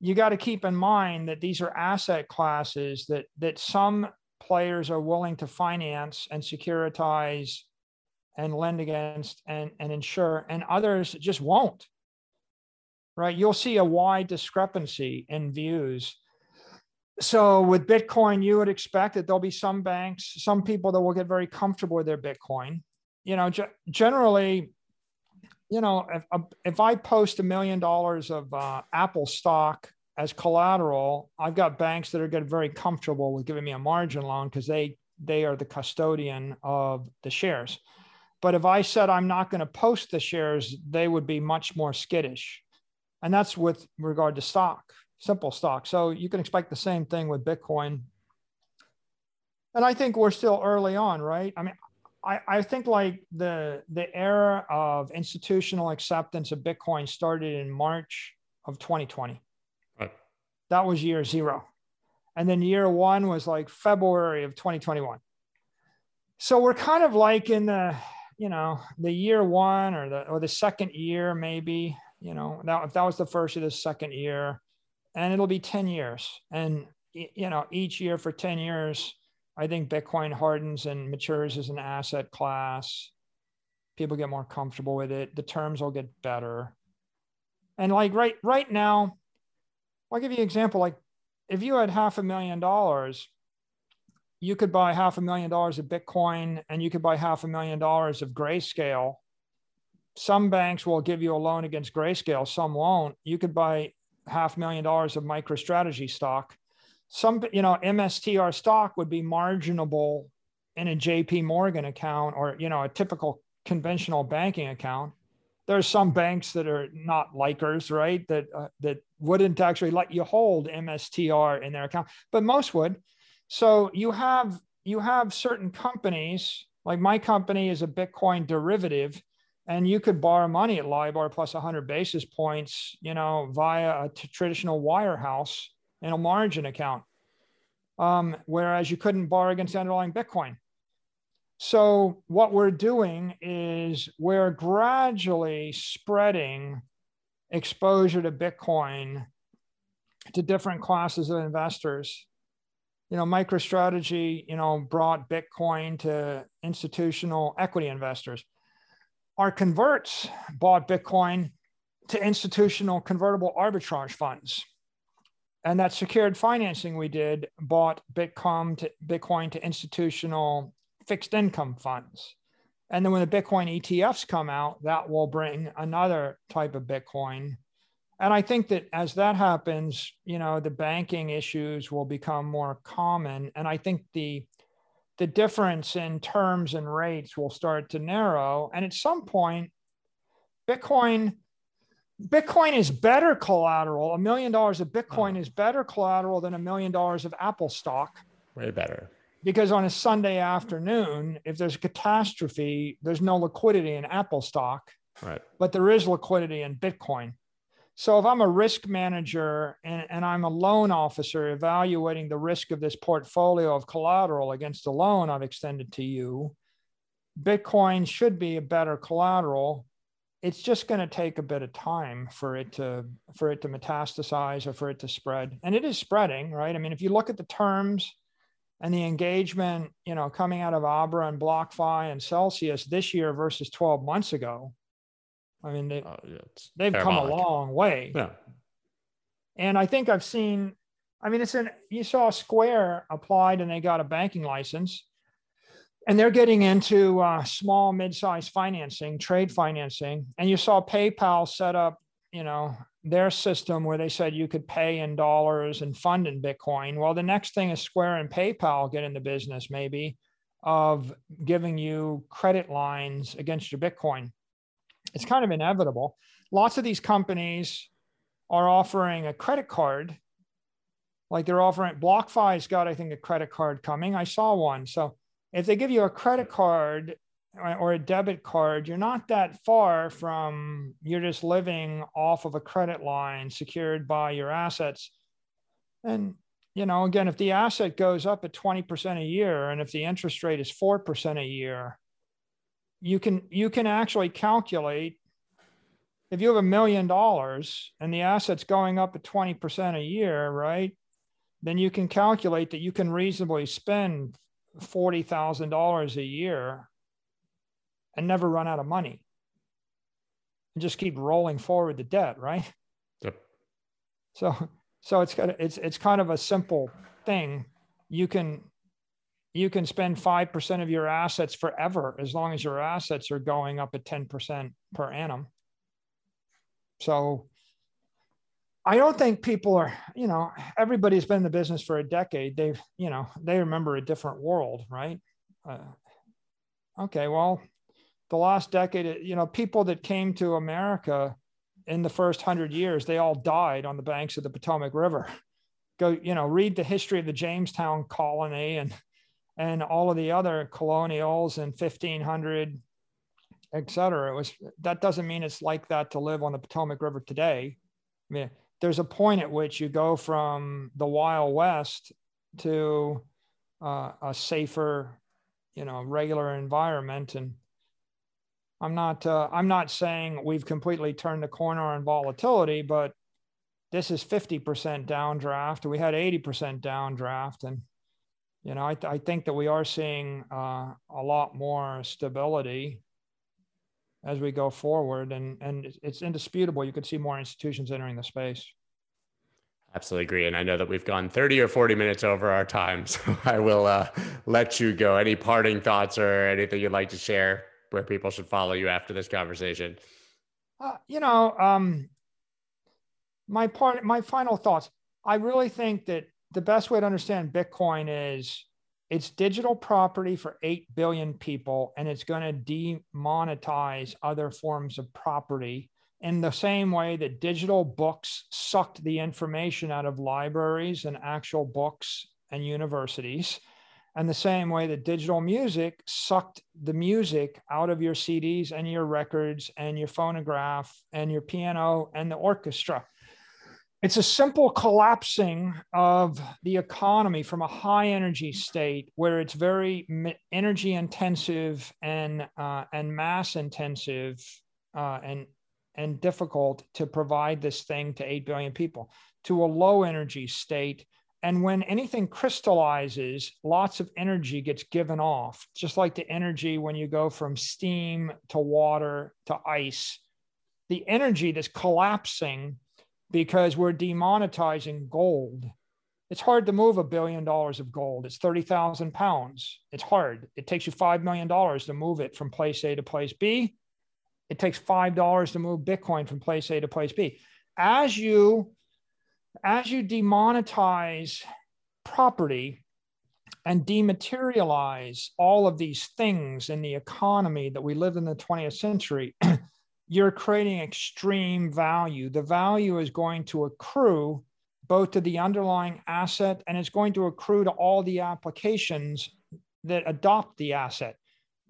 you got to keep in mind that these are asset classes that that some players are willing to finance and securitize and lend against and, and insure, and others just won't. Right? You'll see a wide discrepancy in views. So with Bitcoin, you would expect that there'll be some banks, some people that will get very comfortable with their Bitcoin. You know, ge- generally, you know, if, uh, if I post a million dollars of uh, Apple stock as collateral, I've got banks that are getting very comfortable with giving me a margin loan because they they are the custodian of the shares. But if I said I'm not going to post the shares, they would be much more skittish. And that's with regard to stock, simple stock. So you can expect the same thing with Bitcoin. And I think we're still early on, right? I mean, I, I think like the the era of institutional acceptance of Bitcoin started in March of 2020. Right. That was year zero. And then year one was like February of 2021. So we're kind of like in the, you know, the year one or the or the second year, maybe, you know, now if that was the first or the second year, and it'll be 10 years. And you know, each year for 10 years, I think Bitcoin hardens and matures as an asset class. People get more comfortable with it. The terms will get better. And like right right now, I'll give you an example. Like if you had half a million dollars, you could buy half a million dollars of Bitcoin and you could buy half a million dollars of grayscale. Some banks will give you a loan against grayscale, some won't. You could buy half a million dollars of MicroStrategy stock some you know mstr stock would be marginable in a jp morgan account or you know a typical conventional banking account. There's some banks that are not likers right? That uh, that wouldn't actually let you hold mstr in their account but most would. So you have you have certain companies like my company is a bitcoin derivative and you could borrow money at libor plus 100 basis points you know via a t- traditional wirehouse in a margin account, um, whereas you couldn't borrow against underlying Bitcoin. So what we're doing is we're gradually spreading exposure to Bitcoin to different classes of investors. You know, MicroStrategy, you know, brought Bitcoin to institutional equity investors. Our converts bought Bitcoin to institutional convertible arbitrage funds and that secured financing we did bought Bitcoin to Bitcoin to institutional fixed income funds. And then when the Bitcoin ETFs come out, that will bring another type of Bitcoin. And I think that as that happens, you know, the banking issues will become more common. And I think the the difference in terms and rates will start to narrow. And at some point, Bitcoin Bitcoin is better collateral. A million dollars of Bitcoin is better collateral than a million dollars of Apple stock. Way better. Because on a Sunday afternoon, if there's a catastrophe, there's no liquidity in Apple stock, Right. but there is liquidity in Bitcoin. So if I'm a risk manager and, and I'm a loan officer evaluating the risk of this portfolio of collateral against the loan I've extended to you, Bitcoin should be a better collateral. It's just going to take a bit of time for it to for it to metastasize or for it to spread. And it is spreading, right? I mean, if you look at the terms and the engagement, you know, coming out of Abra and BlockFi and Celsius this year versus 12 months ago, I mean, they, uh, yeah, they've come a long way. Yeah. And I think I've seen, I mean, it's an, you saw Square applied and they got a banking license and they're getting into uh, small, mid-sized financing, trade financing. And you saw PayPal set up, you know, their system where they said you could pay in dollars and fund in Bitcoin. Well, the next thing is Square and PayPal get in the business, maybe, of giving you credit lines against your Bitcoin it's kind of inevitable. Lots of these companies are offering a credit card. Like they're offering BlockFi's got, I think, a credit card coming. I saw one. So if they give you a credit card or a debit card, you're not that far from you're just living off of a credit line secured by your assets. And you know, again, if the asset goes up at 20% a year and if the interest rate is 4% a year, you can you can actually calculate if you have a million dollars and the assets going up at 20% a year right then you can calculate that you can reasonably spend $40,000 a year and never run out of money. And just keep rolling forward the debt right? Yep. So so it's kind of, it's it's kind of a simple thing. You can you can spend 5% of your assets forever as long as your assets are going up at 10% per annum. So I don't think people are, you know, everybody's been in the business for a decade. They've, you know, they remember a different world, right? Uh, okay, well, the last decade, you know, people that came to America in the first hundred years, they all died on the banks of the Potomac River. Go, you know, read the history of the Jamestown colony and and all of the other colonials in 1500 et cetera it was that doesn't mean it's like that to live on the potomac river today i mean there's a point at which you go from the wild west to uh, a safer you know regular environment. And i'm not uh, i'm not saying we've completely turned the corner on volatility but this is 50% downdraft. We had 80% downdraft. And you know, I, th- I think that we are seeing uh, a lot more stability as we go forward, and and it's indisputable. You could see more institutions entering the space. Absolutely agree, and I know that we've gone thirty or forty minutes over our time, so I will uh, let you go. Any parting thoughts or anything you'd like to share where people should follow you after this conversation? Uh, you know, um, my part, my final thoughts. I really think that the best way to understand Bitcoin is it's digital property for 8 billion people, and it's going to demonetize other forms of property in the same way that digital books sucked the information out of libraries and actual books and universities. And the same way that digital music sucked the music out of your CDs and your records and your phonograph and your piano and the orchestra it's a simple collapsing of the economy from a high energy state where it's very energy intensive and uh, and mass intensive uh, and and difficult to provide this thing to 8 billion people to a low energy state. And when anything crystallizes lots of energy gets given off just like the energy when you go from steam to water to ice. The energy that's collapsing because we're demonetizing gold. It's hard to move a billion dollars of gold. It's 30,000 pounds. It's hard. It takes you $5 million to move it from place A to place B. It takes $5 to move Bitcoin from place A to place B. As you, as you demonetize property and dematerialize all of these things in the economy that we live in the 20th century, you're creating extreme value. The value is going to accrue both to the underlying asset and it's going to accrue to all the applications that adopt the asset.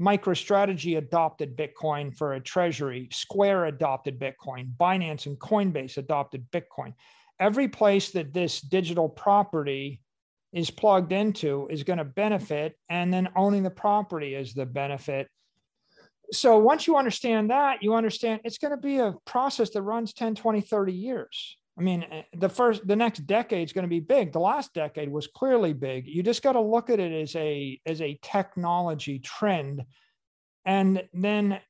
MicroStrategy adopted Bitcoin for a treasury. Square adopted Bitcoin. Binance and Coinbase adopted Bitcoin. Every place that this digital property is plugged into is going to benefit, and then owning the property is the benefit. So once you understand that, you understand it's going to be a process that runs 10, 20, 30 years. I mean, eh, the first, the next decade is going to be big. The last decade was clearly big. You just got to look at it as a as a technology trend, and then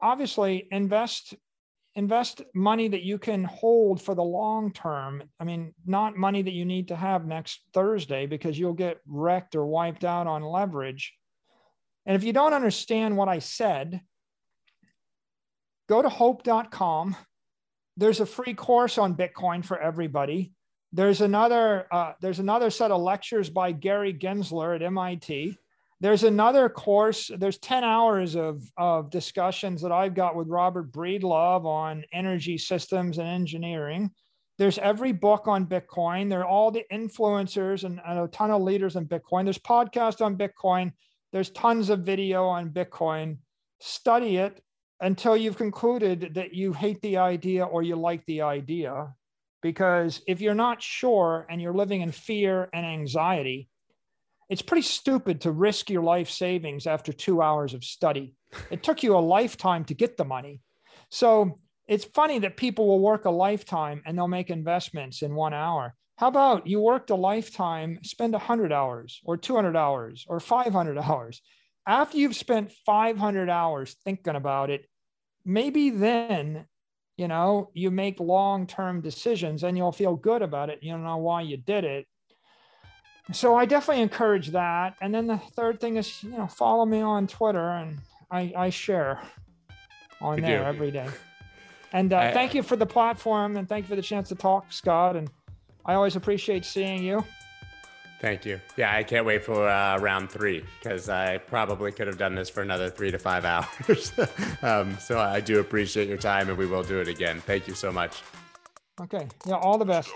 obviously invest invest money that you can hold for the long term. I mean, not money that you need to have next Thursday because you'll get wrecked or wiped out on leverage. And if you don't understand what I said, go to hope.com there's a free course on Bitcoin for everybody. There's another uh, there's another set of lectures by Gary Gensler at MIT. There's another course. There's 10 hours of, of discussions that I've got with Robert Breedlove on energy systems and engineering. There's every book on Bitcoin. There are all the influencers and, and a ton of leaders in Bitcoin. There's podcasts on Bitcoin. There's tons of video on Bitcoin. Study it until you've concluded that you hate the idea or you like the idea. Because if you're not sure and you're living in fear and anxiety, it's pretty stupid to risk your life savings after two hours of study. It took you a lifetime to get the money. So it's funny that people will work a lifetime and they'll make investments in one hour. How about you worked a lifetime, spend 100 hours or 200 hours or 500 hours? After you've spent 500 hours thinking about it, maybe then you know you make long-term decisions and you'll feel good about it. You know why you did it. So i definitely encourage that. And then the third thing is you know follow me on twitter and i i share on you there do. every day. And uh, I, thank you for the platform and thank you for the chance to talk scott. And i always appreciate seeing you Thank you. Yeah, I can't wait for uh, round three because I probably could have done this for another three to five hours. um, so I do appreciate your time and we will do it again. Thank you so much. Okay. Yeah, all the best.